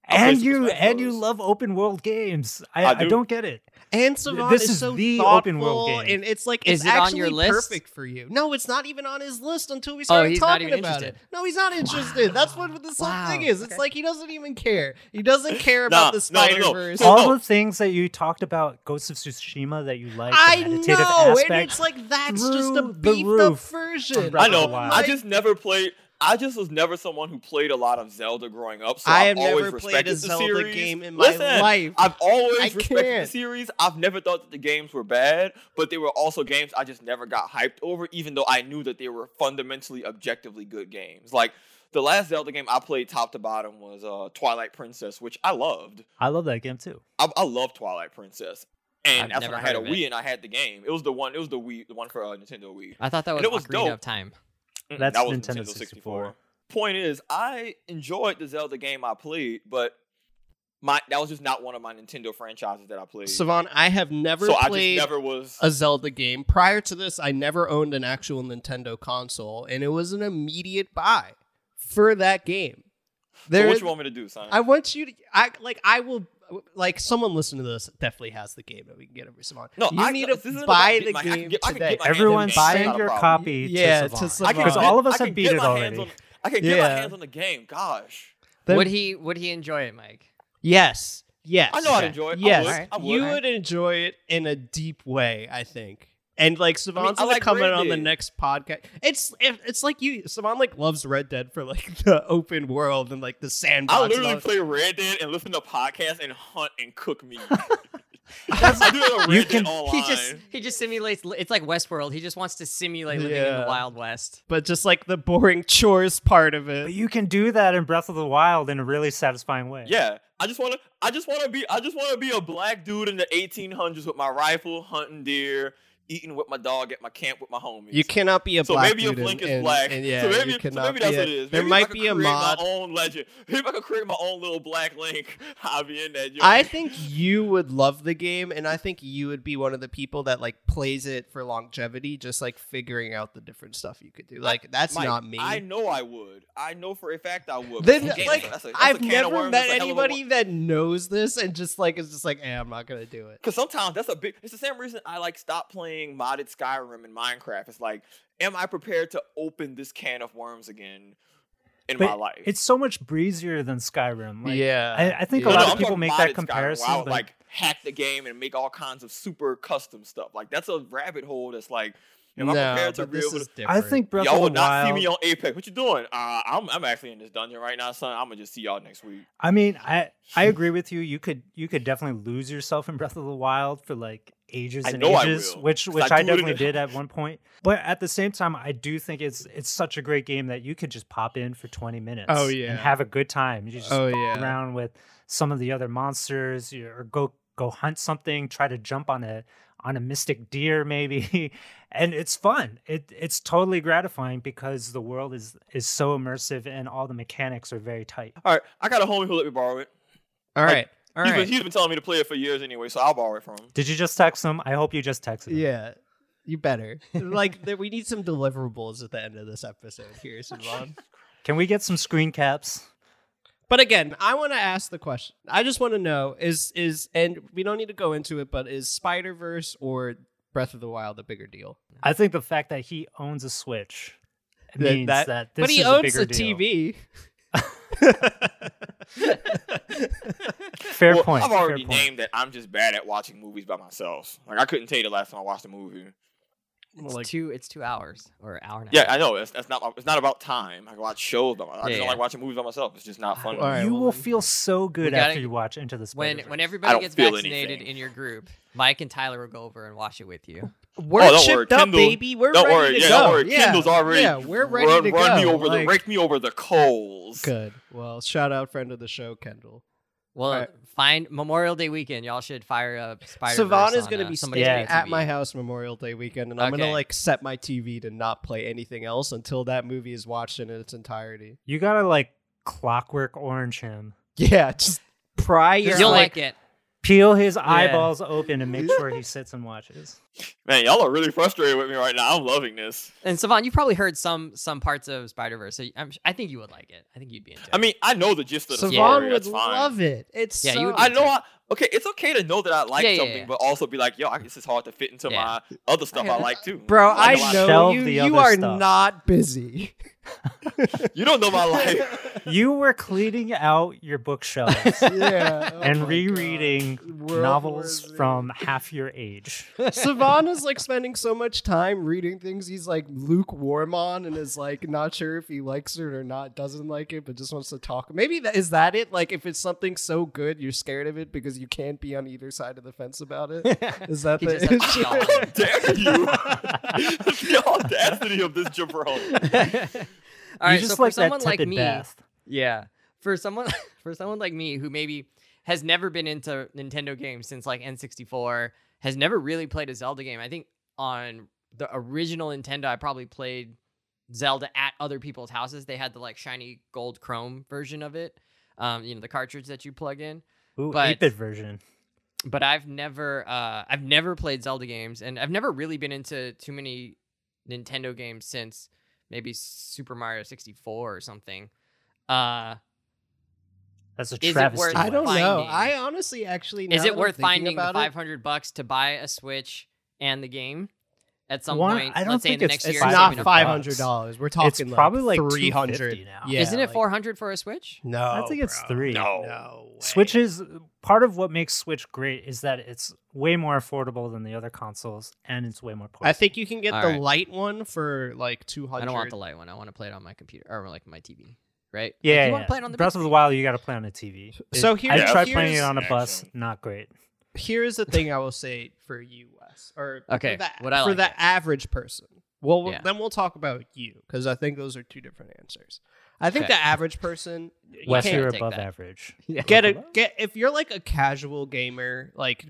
C: I'll
B: and you and you love open world games. I,
C: I
B: I,
C: do.
B: don't get it.
D: and Savant
B: This
D: is,
B: is
D: so
B: the
D: thoughtful,
B: open world game.
D: and it's like
A: Is
D: it's
A: it on
D: actually
A: your list?
D: perfect for you. No, it's not even on his list until we
A: Oh,
D: started
A: he's not
D: talking
A: even
D: about
A: interested.
D: it. No, he's not interested. That's what this
A: Wow.
D: whole thing is. It's
A: Okay.
D: like he doesn't even care. He doesn't care
C: Nah,
D: about the
C: no, no, no.
B: All
C: no.
B: the things that you talked about Ghost of Tsushima that you like,
D: I
B: the
D: know,
B: aspect.
D: and it's like that's just a
B: through the
D: beefed up version.
C: I know. I just never played. I just was never someone who played a lot of Zelda growing up. So
D: I
C: I've
D: have
C: always
D: never played
C: respected
D: a
C: the
D: Zelda
C: series.
D: game in my
C: Listen,
D: life.
C: I've always
D: I
C: respected
D: can't.
C: the series. I've never thought that the games were bad, but they were also games I just never got hyped over, even though I knew that they were fundamentally, objectively good games. Like the last Zelda game I played top to bottom was uh, Twilight Princess, which I loved.
B: I love that game too.
C: I, I love Twilight Princess. And
A: I've
C: that's
A: never
C: when I had a
A: heard it.
C: Wii and I had the game. It was the one. It was the Wii, the one for uh, Nintendo Wii.
A: I thought that was,
C: And it was
A: Ocarina
C: dope.
A: of Time.
B: That's
C: that was
B: Nintendo 64.
C: Point is, I enjoyed the Zelda game I played, but my that was just not one of my Nintendo franchises that I played.
D: Savant, I have never
C: so I just
D: played
C: never was.
D: a Zelda game. Prior to this, I never owned an actual Nintendo console, and it was an immediate buy for that game.
C: so
D: There
C: what
D: is-
C: you want me to do, son?
D: I want you to. I like. I will. Like someone listening to this definitely has the game that we can get over Savant.
C: no,
D: you
C: I,
D: need to buy
C: about
D: the
C: getting my-
D: game
C: get-
D: today.
C: get my hands
B: Everyone
C: on the game, it's
B: send your copy
D: Yeah,
B: to
D: to
B: Savant.
D: Savant.
C: I can
B: Because all of us
C: I
B: have beat it already.
C: on- I can get my hands on the game. Gosh,
D: Then-
A: would he would he enjoy it, Mike?
D: Yes. Yes.
C: I know I'd enjoy it.
D: Yes,
C: I would.
A: Alright.
C: I would.
D: you would enjoy it in a deep way, I think. And like Savant's
C: I
D: gonna
C: like
D: come in on the next podcast. It's it's like you Savant like loves Red Dead for like the open world and like the sandbox.
C: I
D: and
C: literally
D: all-
C: play Red Dead and listen to podcasts and hunt and cook meat. I do that on
B: You can-
A: He just he just simulates. It's like Westworld. He just wants to simulate living in the Wild West.
D: but just like the boring chores part of it.
B: But
D: it.
B: you can do that in Breath of the Wild in a really satisfying way.
C: Yeah, I just want to. I just want to be. I just want to be a black dude in the 1800s with my rifle, hunting deer, eating with my dog at my camp with my homies.
D: You cannot be a
C: so
D: black
C: maybe
D: dude
C: if Link is
D: and-
C: black,
D: and yeah,
C: so maybe,
D: you
C: so maybe that's
D: be
C: what
D: a-
C: it is.
D: There
C: Maybe
D: might
C: I could
D: be a
C: create
D: mod.
C: my own legend. Maybe if I could create my own little black Link, I'll be in that.
D: I think you would love the game, and I think you would be one of the people that like plays it for longevity, just like figuring out the different stuff you could do. Like that's
C: Mike,
D: not me.
C: I know I would. I know for a fact I would.
D: then
C: But
D: like
C: that's a- that's a
D: I've never met
C: that's a hell of a
D: anybody that knows this and just like is just like, eh, I'm not gonna do it.
C: Because sometimes that's a big. It's the same reason I like stop playing modded Skyrim and Minecraft. It's like, am I prepared to open this can of worms again in
B: But
C: my life?
B: It's so much breezier than Skyrim. Like,
D: yeah,
B: I, I think
D: Yeah.
B: a
C: No,
B: lot
C: no,
B: of
C: I'm
B: people make
C: modded
B: that
C: Skyrim,
B: comparison.
C: Where I would
B: but
C: like hack the game and make all kinds of super custom stuff. Like that's a rabbit hole. That's like, am I
D: no,
C: prepared to be
D: this
C: able
D: is
C: to?
B: I think Breath
C: Y'all
B: of
C: will
B: the
C: not see me on Apex. What you doing? Uh, I'm I'm actually in this dungeon right now, son. I'm gonna just see y'all next week.
B: I mean, I I agree with you. You could you could definitely lose yourself in Breath of the Wild for like ages
C: I
B: and
C: know I
B: ages,
C: will,
B: which
C: 'cause
B: which
C: I
B: I,
C: do it
B: definitely did at one point. But at the same time, I do think it's it's such a great game that you could just pop in for twenty minutes.
D: Oh, yeah.
B: and have a good time. You just
D: Oh yeah,
B: around with some of the other monsters, or go go hunt something. Try to jump on a on a mystic deer maybe, and it's fun. It it's totally gratifying because the world is is so immersive and all the mechanics are very tight.
C: All right, I got a homie who let me borrow it.
D: all right, all
C: He's
D: right.
C: been, he's been telling me to play it for years anyway, so I'll borrow it from him.
B: Did you just text him? I hope you just texted him.
D: Yeah, you better. like, there, we need some deliverables at the end of this episode here, Siobhan.
B: Can we get some screen caps?
D: But again, I want to ask the question. I just want to know is is and we don't need to go into it, but is Spider Verse or Breath of the Wild a bigger deal?
B: I think the fact that he owns a Switch
D: That-
B: means
D: that-
B: that, this
D: but he
B: is a
D: owns
B: bigger
D: the
B: deal.
D: TV.
B: Fair
C: Well,
B: point.
C: I've
B: fair
C: already
B: point.
C: named that I'm just bad at watching movies by myself. Like I couldn't tell you the last time I watched a movie.
A: It's
D: like-
A: two. It's two hours or an hour and a half. Yeah.
C: I know. It's, that's not. It's not about time. I can watch shows by. I
A: Yeah,
C: just don't
A: yeah.
C: like watching movies by myself. It's just not fun.
D: All right,
B: you
D: well
B: will
D: then-
B: feel so good
A: gotta-
B: after you watch Into the
A: when
B: Spider-Verse.
A: when everybody gets vaccinated
C: anything.
A: in your group, Mike and Tyler will go over and watch it with you.
D: We're
C: Oh, don't
D: chipped
C: worry,
D: up,
C: Kindle-
D: baby. We're
C: don't
D: ready
C: worry.
D: to
C: Yeah,
D: go.
C: don't worry.
D: Yeah,
C: Kindle's already.
D: Yeah, we're ready
C: run,
D: to
C: run
D: go.
C: me over
D: like-
C: the rake me over the coals.
D: Good. Well, shout out friend of the show, Kendall.
A: Well,
D: Alright.
A: find Memorial Day weekend. Y'all should fire up Spider.
D: Savannah is going to be
A: somebody's
D: staying
B: Yeah.
D: at my house Memorial Day weekend, and I'm gonna like set my TV to not play anything else until that movie is watched in its entirety.
B: you gotta like clockwork orange him,
D: Yeah, just pry your
A: You'll
D: like,
A: like it.
B: Peel his eyeballs open, and make sure he sits and watches.
C: Man, y'all are really frustrated with me right now. I'm loving this.
A: And Savannah, you've probably heard some some parts of Spider Verse, so I'm, I think you would like it. I think you'd be into it.
C: I mean, I know the gist of the
D: Savon
C: story.
D: would
C: That's fine.
D: love it. It's
A: Yeah,
D: so,
A: you would
C: I know. I, okay, it's okay to know that I like
A: Yeah, yeah,
C: something,
A: yeah.
C: but also be like, yo, this is hard to fit into
A: Yeah.
C: my other stuff I
A: Okay.
C: like too.
D: Bro,
C: I
D: I
C: a lot of-
D: know you. You are
B: stuff.
D: not busy.
C: You don't know my life.
B: You were cleaning out your bookshelves
D: yeah, oh
B: and
D: my
B: rereading
D: God.
B: Novels from half your age.
D: Savannah's like spending so much time reading things he's like lukewarm on and is like not sure if he likes it or not, doesn't like it, but just wants to talk. Maybe that is that it? Like if it's something so good, you're scared of it because you can't be on either side of the fence about it. Is that
A: He
D: the
A: just has to
D: issue?
A: be all in.
C: Dare you? the audacity of this jabron.
A: All right,
B: you just
A: so for someone like me,
B: bath.
A: yeah, for someone for someone like me who maybe has never been into Nintendo games since like N64, has never really played a Zelda game. I think on the original Nintendo, I probably played Zelda at other people's houses. They had the like shiny gold chrome version of it. Um, you know, the cartridge that you plug in.
B: Ooh,
A: but-
B: 8-bit version.
A: but I've never uh I've never played Zelda games and I've never really been into too many Nintendo games since maybe Super Mario 64 or something. Uh
B: That's a
A: Is it
B: travesty.
D: I don't know. I honestly actually
A: is it worth finding the
D: about it-
A: 500 bucks to buy a Switch and the game at some
B: One,
A: point?
B: I don't
A: let's say in
B: think
A: the
B: it's-
A: next
D: It's
A: year.
B: $500
D: not
A: saving up
D: five
A: bucks.
D: hundred dollars. We're talking
B: probably like
D: three hundred
B: 250 now.
D: Yeah,
A: Isn't it
D: like-
A: 400 for a Switch?
D: No,
B: I think it's
D: bro.
B: three.
C: No.
D: No, way.
B: Switch is part of what makes Switch great is that it's way more affordable than the other consoles, and it's way more portable.
D: I think you can get
A: All
D: the
A: right.
D: light one for like two hundred.
A: I don't want the light one. I want to play it on my computer or like my TV, right? Like,
B: yeah,
A: you
B: yeah.
A: want to play it on the
B: Breath of the
A: screen.
B: Wild, you got to play on a TV.
D: So
B: It-
D: here-
B: I
C: Yeah,
B: tried playing it
C: here's-
B: on a bus.
C: action.
B: Not great.
D: Here's the thing I will say for you, Wes, or
A: Okay,
D: for the,
A: would I
D: for
A: like
D: the
A: it?
D: average person. Well,
A: Yeah.
D: then we'll talk about you because I think those are two different answers. I think
A: Okay.
D: the average person you
A: can't
B: you're
A: take
B: above
A: that.
B: average.
A: Yeah.
D: get a get if you're like a casual gamer, like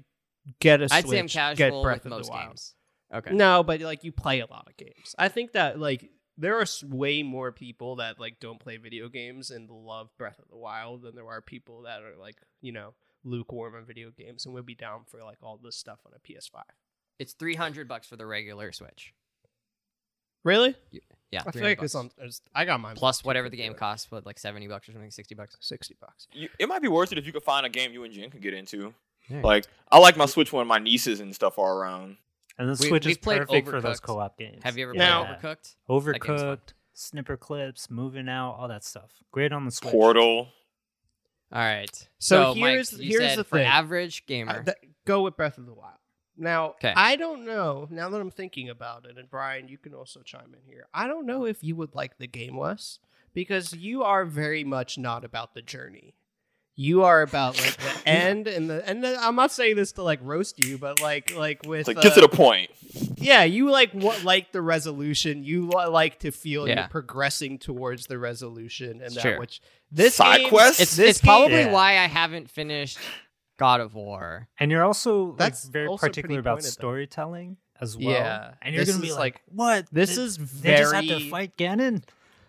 D: get a Switch,
A: I'd say I'm
D: get
A: casual
D: Breath
A: with
D: of
A: most
D: the Wild.
A: games. Okay.
D: No, but like you play a lot of games. I think that like there are way more people that like don't play video games and love Breath of the Wild than there are people that are like you know lukewarm on video games and would be down for like all this stuff on a PS5.
A: It's 300 bucks for the regular Switch.
D: Really?
A: Yeah.
D: I feel
A: 300
D: like it's on. it's- I got mine
A: plus whatever the game
D: 250,
A: costs, what like 70 bucks or something, 60 bucks.
D: Sixty bucks.
C: You, it might be worth it if you could find a game you and Jen could get into.
A: Yeah.
C: Like I like my Switch when my nieces and stuff are around.
B: And the
A: We-
B: Switch is
A: played
B: perfect for those co-op games.
A: Have you ever
D: Now-
A: played Overcooked?
B: Overcooked, Snipperclips, Moving Out, all that stuff. Great on the Switch.
C: Portal.
A: All right.
D: So
A: Mike,
D: here's-
A: you
D: here's
A: said
D: the
A: for
D: thing.
A: average
D: Uh,
A: gamer.
D: th- go with Breath of the Wild. Now,
A: 'Kay.
D: I don't know. Now that I'm thinking about it, and Brian, you can also chime in here. I don't know if you would like the game less because you are very much not about the journey. You are about like the end and the and the, I'm not saying this to like roast you, but like like with
C: It's like get to
D: uh,
C: the point.
D: yeah, you like what like the resolution. You like to feel
A: Yeah.
D: you're progressing towards the resolution, and that
A: Sure.
D: which this
C: Side
D: game-
C: quests?
A: it's
D: this
A: it's probably
B: game-
A: why I haven't finished God of War.
B: And you're also like,
D: That's
B: very
D: also
B: particular about
D: pointed, though.
B: storytelling as well.
D: Yeah.
B: And you're
D: This
B: going to be like,
D: like-
B: what?
D: this
B: They-
D: is
B: They just had to
D: very-
B: fight Ganon?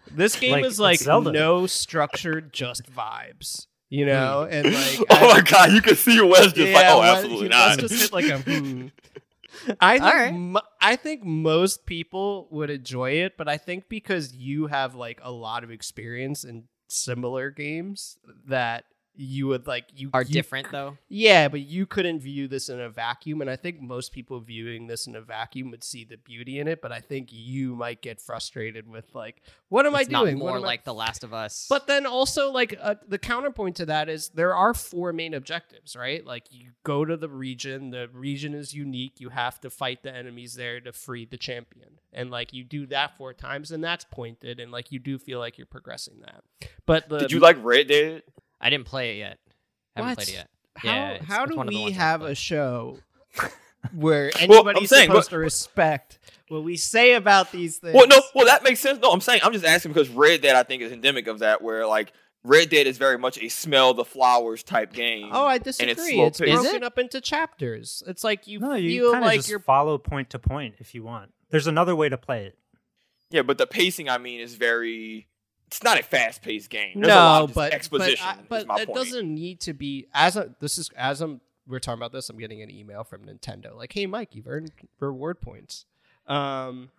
D: This game
B: Like,
D: is like no structured, just vibes. You know, and like
C: oh
D: I-
C: my god, you can see Wes just like, oh, absolutely
D: let's
C: not.
D: just hit like a hmm. I think
A: All right.
D: mo- I think most people would enjoy it, but I think because you have like a lot of experience in similar games that you would like you
A: Are
D: you
A: different though.
D: Yeah, but you couldn't view this in a vacuum, and I think most people viewing this in a vacuum would see the beauty in it. But I think you might get frustrated with like, what am
A: It's
D: I doing? What
A: more
D: am I-
A: like The Last of Us.
D: But then also like uh, the counterpoint to that is there are four main objectives, right? Like you go to the region, the region is unique. You have to fight the enemies there to free the champion. And like you do that four times and that's pointed and like you do feel like you're progressing that. But the
C: Did you like Red Dead?
A: I didn't play it yet. Haven't
D: What?
A: played it yet.
D: how
A: Yeah, it's-
D: how
A: it's
D: do
A: one of the
D: we have a show where
C: I'm
D: anybody's
C: saying,
D: supposed
C: but-
D: to respect what we say about these things?
C: Well, no, well that makes sense. No, I'm saying I'm just asking because Red Dead I think is endemic of that, where like Red Dead is very much a smell the flowers type game.
D: Oh, I disagree.
C: slow
D: It's,
C: paced.
D: Broken
A: it?
D: up into chapters. It's like you
B: No, you kind of
D: like
B: just
D: you're
B: follow point to point if you want. There's another way to play it.
C: yeah, but the pacing I mean is very. It's not a fast paced game. There's a lot
D: no,
C: of
D: but
C: exposition.
D: But, I, but it
C: point.
D: doesn't need to be as a. This is as I'm. We're talking about this. I'm getting an email from Nintendo. Like, hey, Mike, you've earned reward points. Um,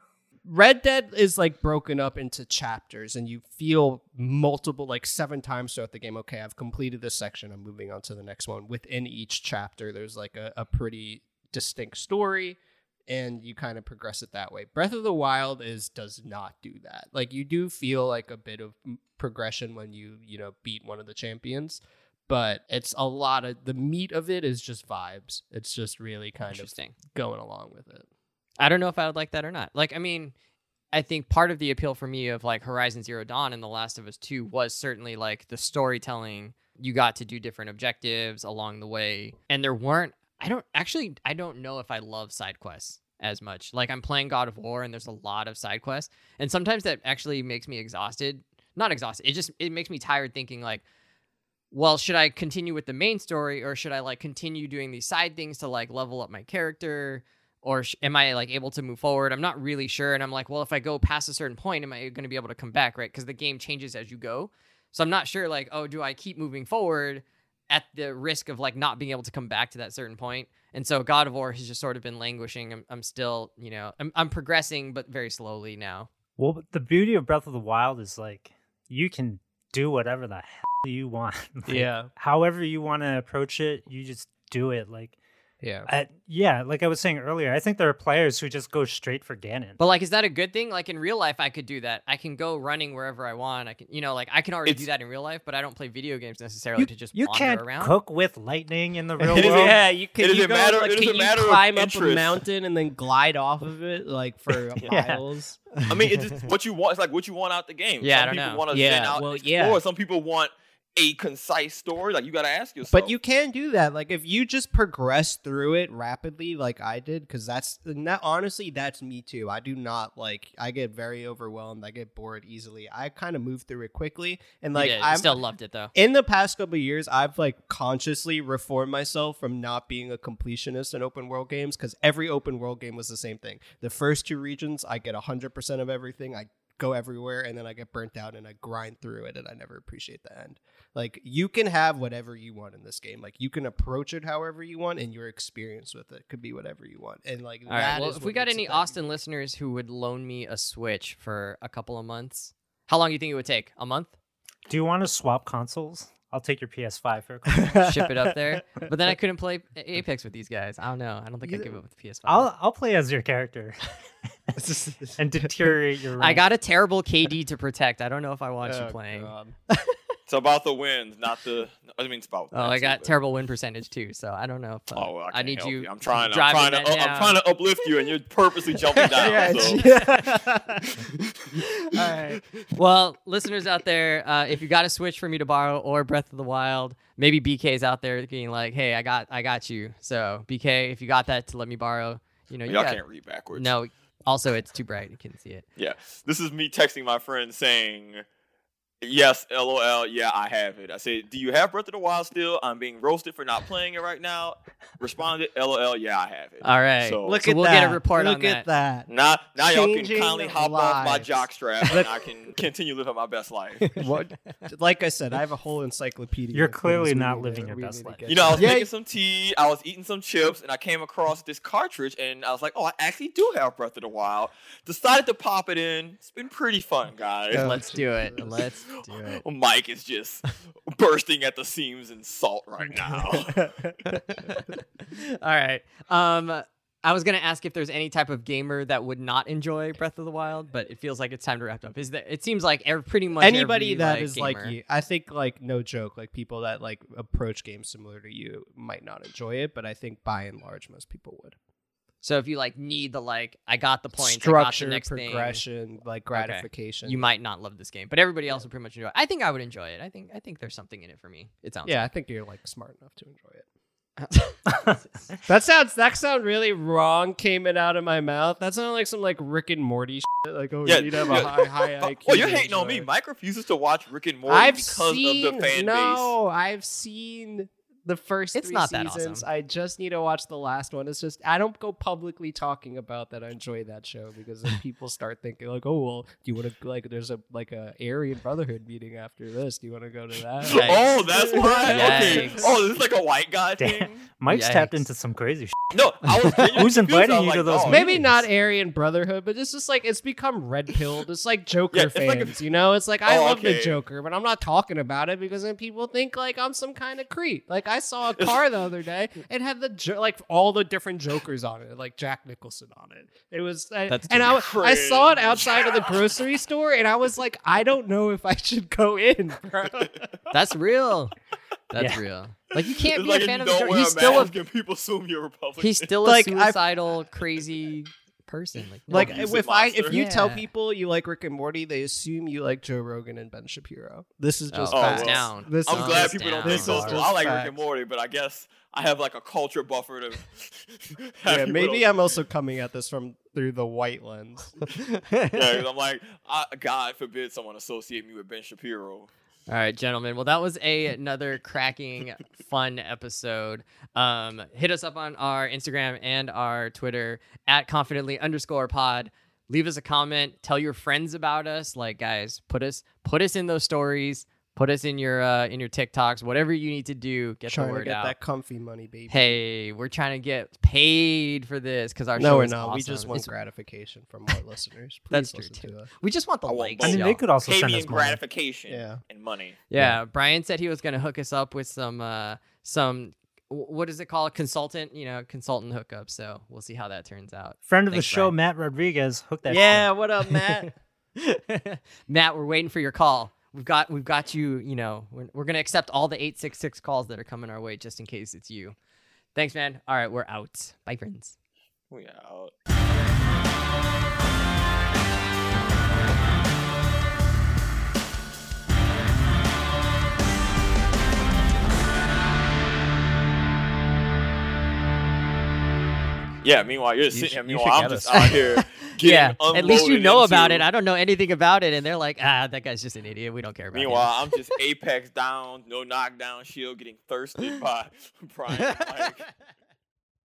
D: Red Dead is like broken up into chapters, and you feel multiple, like seven times throughout the game. Okay, I've completed this section. I'm moving on to the next one. Within each chapter, there's like a, a pretty distinct story and you kind of progress it that way. Breath of the Wild is does not do that. Like you do feel like a bit of progression when you, you know, beat one of the champions, but it's a lot of the meat of it is just vibes. It's just really kind of
A: Interesting.
D: going along with it.
A: I don't know if I would like that or not. Like, I mean, I think part of the appeal for me of like Horizon Zero Dawn and The Last of Us 2 was certainly like the storytelling. You got to do different objectives along the way. And there weren't, I don't actually, I don't know if I love side quests as much. Like, I'm playing God of War and there's a lot of side quests. And sometimes that actually makes me exhausted. Not exhausted. It just, it makes me tired thinking like, well, should I continue with the main story or should I like continue doing these side things to like level up my character? Or sh- am I like able to move forward? I'm not really sure. And I'm like, well, if I go past a certain point, am I going to be able to come back? Right. Because the game changes as you go. So I'm not sure, like, oh, do I keep moving forward at the risk of like not being able to come back to that certain point? And so God of War has just sort of been languishing. I'm, I'm still, you know, I'm, I'm progressing, but very slowly now.
B: Well, the beauty of Breath of the Wild is like you can do whatever the hell you want. Like,
D: Yeah.
B: However you want to approach it, you just do it. Like,
D: Yeah.
B: I, yeah, like I was saying earlier, I think there are players who just go straight for Ganon.
A: But like, is that a good thing? Like in real life, I could do that. I can go running wherever I want. I can, you know, like I can already do that in real life, but I don't play video games necessarily
B: you,
A: to just
B: you
A: wander
B: can't
A: around.
B: cook with lightning in the real
C: It is a-
B: world.
D: yeah, you can.
C: it is
D: you
C: a
D: go,
C: matter-
D: like,
C: it is
D: can
C: a
D: you
C: matter
D: climb up a mountain and then glide off of it like for
B: Yeah.
D: miles?
C: I mean, it's just what you want. It's like what you want out the game.
A: Yeah, I don't
C: people
A: know.
C: want to
D: Yeah,
C: zen out
D: well,
C: and
D: yeah.
C: explore. Some people want a concise story. Like you got to ask yourself.
D: But you can do that. Like if you just progress through it rapidly, like I did, because that's that. Honestly, that's me too. I do not like. I get very overwhelmed. I get bored easily. I kind of move through it quickly, and like. I'm
A: still loved it though.
D: in the past couple of years, I've like consciously reformed myself from not being a completionist in open world games because every open world game was the same thing. The first two regions, I get hundred percent of everything. I go everywhere and then I get burnt out and I grind through it and I never appreciate the end. Like you can have whatever you want in this game. Like you can approach it however you want and your experience with it could be whatever you want. And like
A: All right.
D: that
A: Well,
D: is
A: if we got any
D: it valuable.
A: Austin listeners who would loan me a Switch for a couple of months, how long do you think it would take? A month?
B: Do you want to swap consoles? I'll take your PS5 for a couple.
A: Ship it up there. But then I couldn't play Apex with these guys. I don't know. I don't think I'd give up with the PS5.
B: I'll I'll play as your character and deteriorate your.
A: I got a terrible KD to protect. I don't know if I want you
D: Oh,
A: playing.
C: It's about the wins, not the. I mean, it's about.
A: Oh, I got
C: but-
A: terrible win percentage too. So I don't know if uh,
C: Oh, well, I,
A: I need
C: help
A: you.
C: I'm trying. I'm trying to.
A: that
C: I'm trying to uplift you, and you're purposely jumping down.
D: Yeah,
C: so.
D: it's-
A: All right. Well, listeners out there, uh, if you got a Switch for me to borrow or Breath of the Wild, maybe BK's out there being like, "Hey, I got, I got you." So BK, if you got that to let me borrow, you know, you
C: Y'all
A: got,
C: can't read backwards.
A: no. Also, it's too bright; you can't see it.
C: Yeah. This is me texting my friend saying, Yes, LOL. Yeah, I have it. I said, Do you have Breath of the Wild still? I'm being roasted for not playing it right now. Responded, LOL. Yeah, I have it.
A: All right.
C: So
D: Look
A: So
D: at
A: we'll
D: that.
A: get a report
D: Look
A: on
D: at that.
C: now, now y'all can kindly hop off my jockstrap and I can continue living my best life.
D: what? Like I said, I have a whole encyclopedia.
B: You're clearly not
D: need
B: living your best life.
C: You know, I was
D: to.
C: making some tea, I was eating some chips, and I came across this cartridge, and I was like, "Oh, I actually do have Breath of the Wild." Decided to pop it in. It's been pretty fun, guys.
D: Yeah.
A: Let's do it. Let's do it.
C: Mike is just bursting at the seams in salt right now.
A: All right. Um, I was gonna ask if there's any type of gamer that would not enjoy Breath of the Wild, but it feels like it's time to wrap up. Is that? It seems like every, pretty much
D: Anybody
A: every,
D: that
A: like,
D: is like you, I think like no joke, like people that like approach games similar to you might not enjoy it, but I think by and large most people would.
A: So if you like need the like, I got the points,
D: Structure,
A: I got the next
D: progression, like gratification.
A: thing. You might not love this game, but everybody else would pretty much enjoy. it. I think I would enjoy it. I think I think there's something in it for me. It sounds.
D: yeah, I think you're like smart enough to enjoy it. That sounds that sound really wrong came it out of my mouth. That sounded like some like Rick and Morty shit. Like oh
C: Yeah,
D: you need to have
C: yeah.
D: a high high
C: Oh,
D: IQ.
C: well, oh,
D: you're
C: hating on me. Mike refuses to watch Rick and Morty
D: I've
C: because
D: seen,
C: of the fan base.
D: no, I've seen the first
A: It's
D: three
A: not that
D: seasons.
A: awesome.
D: I just need to watch the last one. It's just I don't go publicly talking about that I enjoy that show because then people start thinking like, oh well, do you want to like? There's a like a Aryan Brotherhood meeting after this. Do you want to go to that?
A: Oh, Yikes.
C: Oh, that's why. Okay. Oh, this is like a white guy
B: Damn.
C: thing.
B: Mike's tapped into some crazy shit.
C: No, I was.
B: Who's inviting
C: I was
B: you to those
C: oh,
B: meetings?
D: Maybe not Aryan Brotherhood, but it's just like it's become red pilled. It's like Joker
C: Yeah, it's like
D: fans,
C: a-
D: you know. It's like I
C: Oh,
D: love the. Joker, but I'm not talking about it because then people think like I'm some kind of creep. Like I saw a car the other day, it had the jo- like all the different Jokers on it, like Jack Nicholson on it. It was, I,
A: That's
D: and
A: too
D: I, I saw it outside of the grocery store, and I was like, I don't know if I should go in, bro.
A: That's real. That's
B: Yeah.
A: real. Like you can't
C: It's
A: be
C: like
A: a fan of the
C: don't
A: Joker. He's still a
C: people assume you're Republican.
A: he's still a
D: Like, I've-
A: suicidal, crazy person. Like, no.
D: like if uh, I if
C: monster.
D: you tell people you like Rick and Morty, they assume you like Joe Rogan and Ben Shapiro. This is just
A: oh,
D: facts.
C: well.
A: down.
D: This
C: I'm
D: is
C: glad
D: just-
C: people don't
A: down.
C: think
D: This
C: so.
D: is
C: too.
D: just
C: I like Rick
D: facts.
C: and Morty, but I guess I have like a culture buffer to.
D: Yeah,
C: people
D: maybe
C: don't-
D: I'm also coming at this from through the white lens.
C: Yeah, 'cause I'm like, I, God forbid someone associate me with Ben Shapiro.
A: All right, gentlemen. Well, that was a another cracking, fun episode. Um, hit us up on our Instagram and our Twitter at confidently underscore pod. Leave us a comment. Tell your friends about us. Like, guys, put us put us in those stories. Put us in your uh, in your TikToks. Whatever you need to do, get
D: Trying
A: the
D: to get
A: out.
D: that comfy money, baby.
A: Hey, we're trying to get paid for this because our
D: no,
A: show
D: we're
A: is
D: not. We just want
A: It's-
D: gratification from our listeners. Please
A: That's true, too.
D: to us.
A: we just want the
C: I want
A: likes.
C: both.
B: I mean,
A: y'all.
B: they could also
C: Pay
B: send us
C: in
B: money.
C: gratification
D: Yeah.
C: and money.
A: Yeah, Brian said he was going to hook us up with some uh some wh- what is it called consultant you know consultant hookup. So we'll see how that turns out.
B: Friend of the show,
A: Brian.
B: Matt Rodriguez, hook that. Up.
D: Yeah, what up, Matt?
A: Matt, we're waiting for your call we've got we've got you. You know, we're, we're gonna accept all the eight six six calls that are coming our way just in case it's you. Thanks, man. All right, we're out. Bye, friends.
C: We out. Yeah, meanwhile, you're
E: you
C: sitting here. Meanwhile, I'm just
E: us.
C: out here
A: Yeah, at least you know about it. I don't know anything about it, and they're like, ah, that guy's just an idiot. We don't care about
C: Meanwhile,
A: him.
C: I'm just apex down, no knockdown shield, getting thirsted by Brian. Like,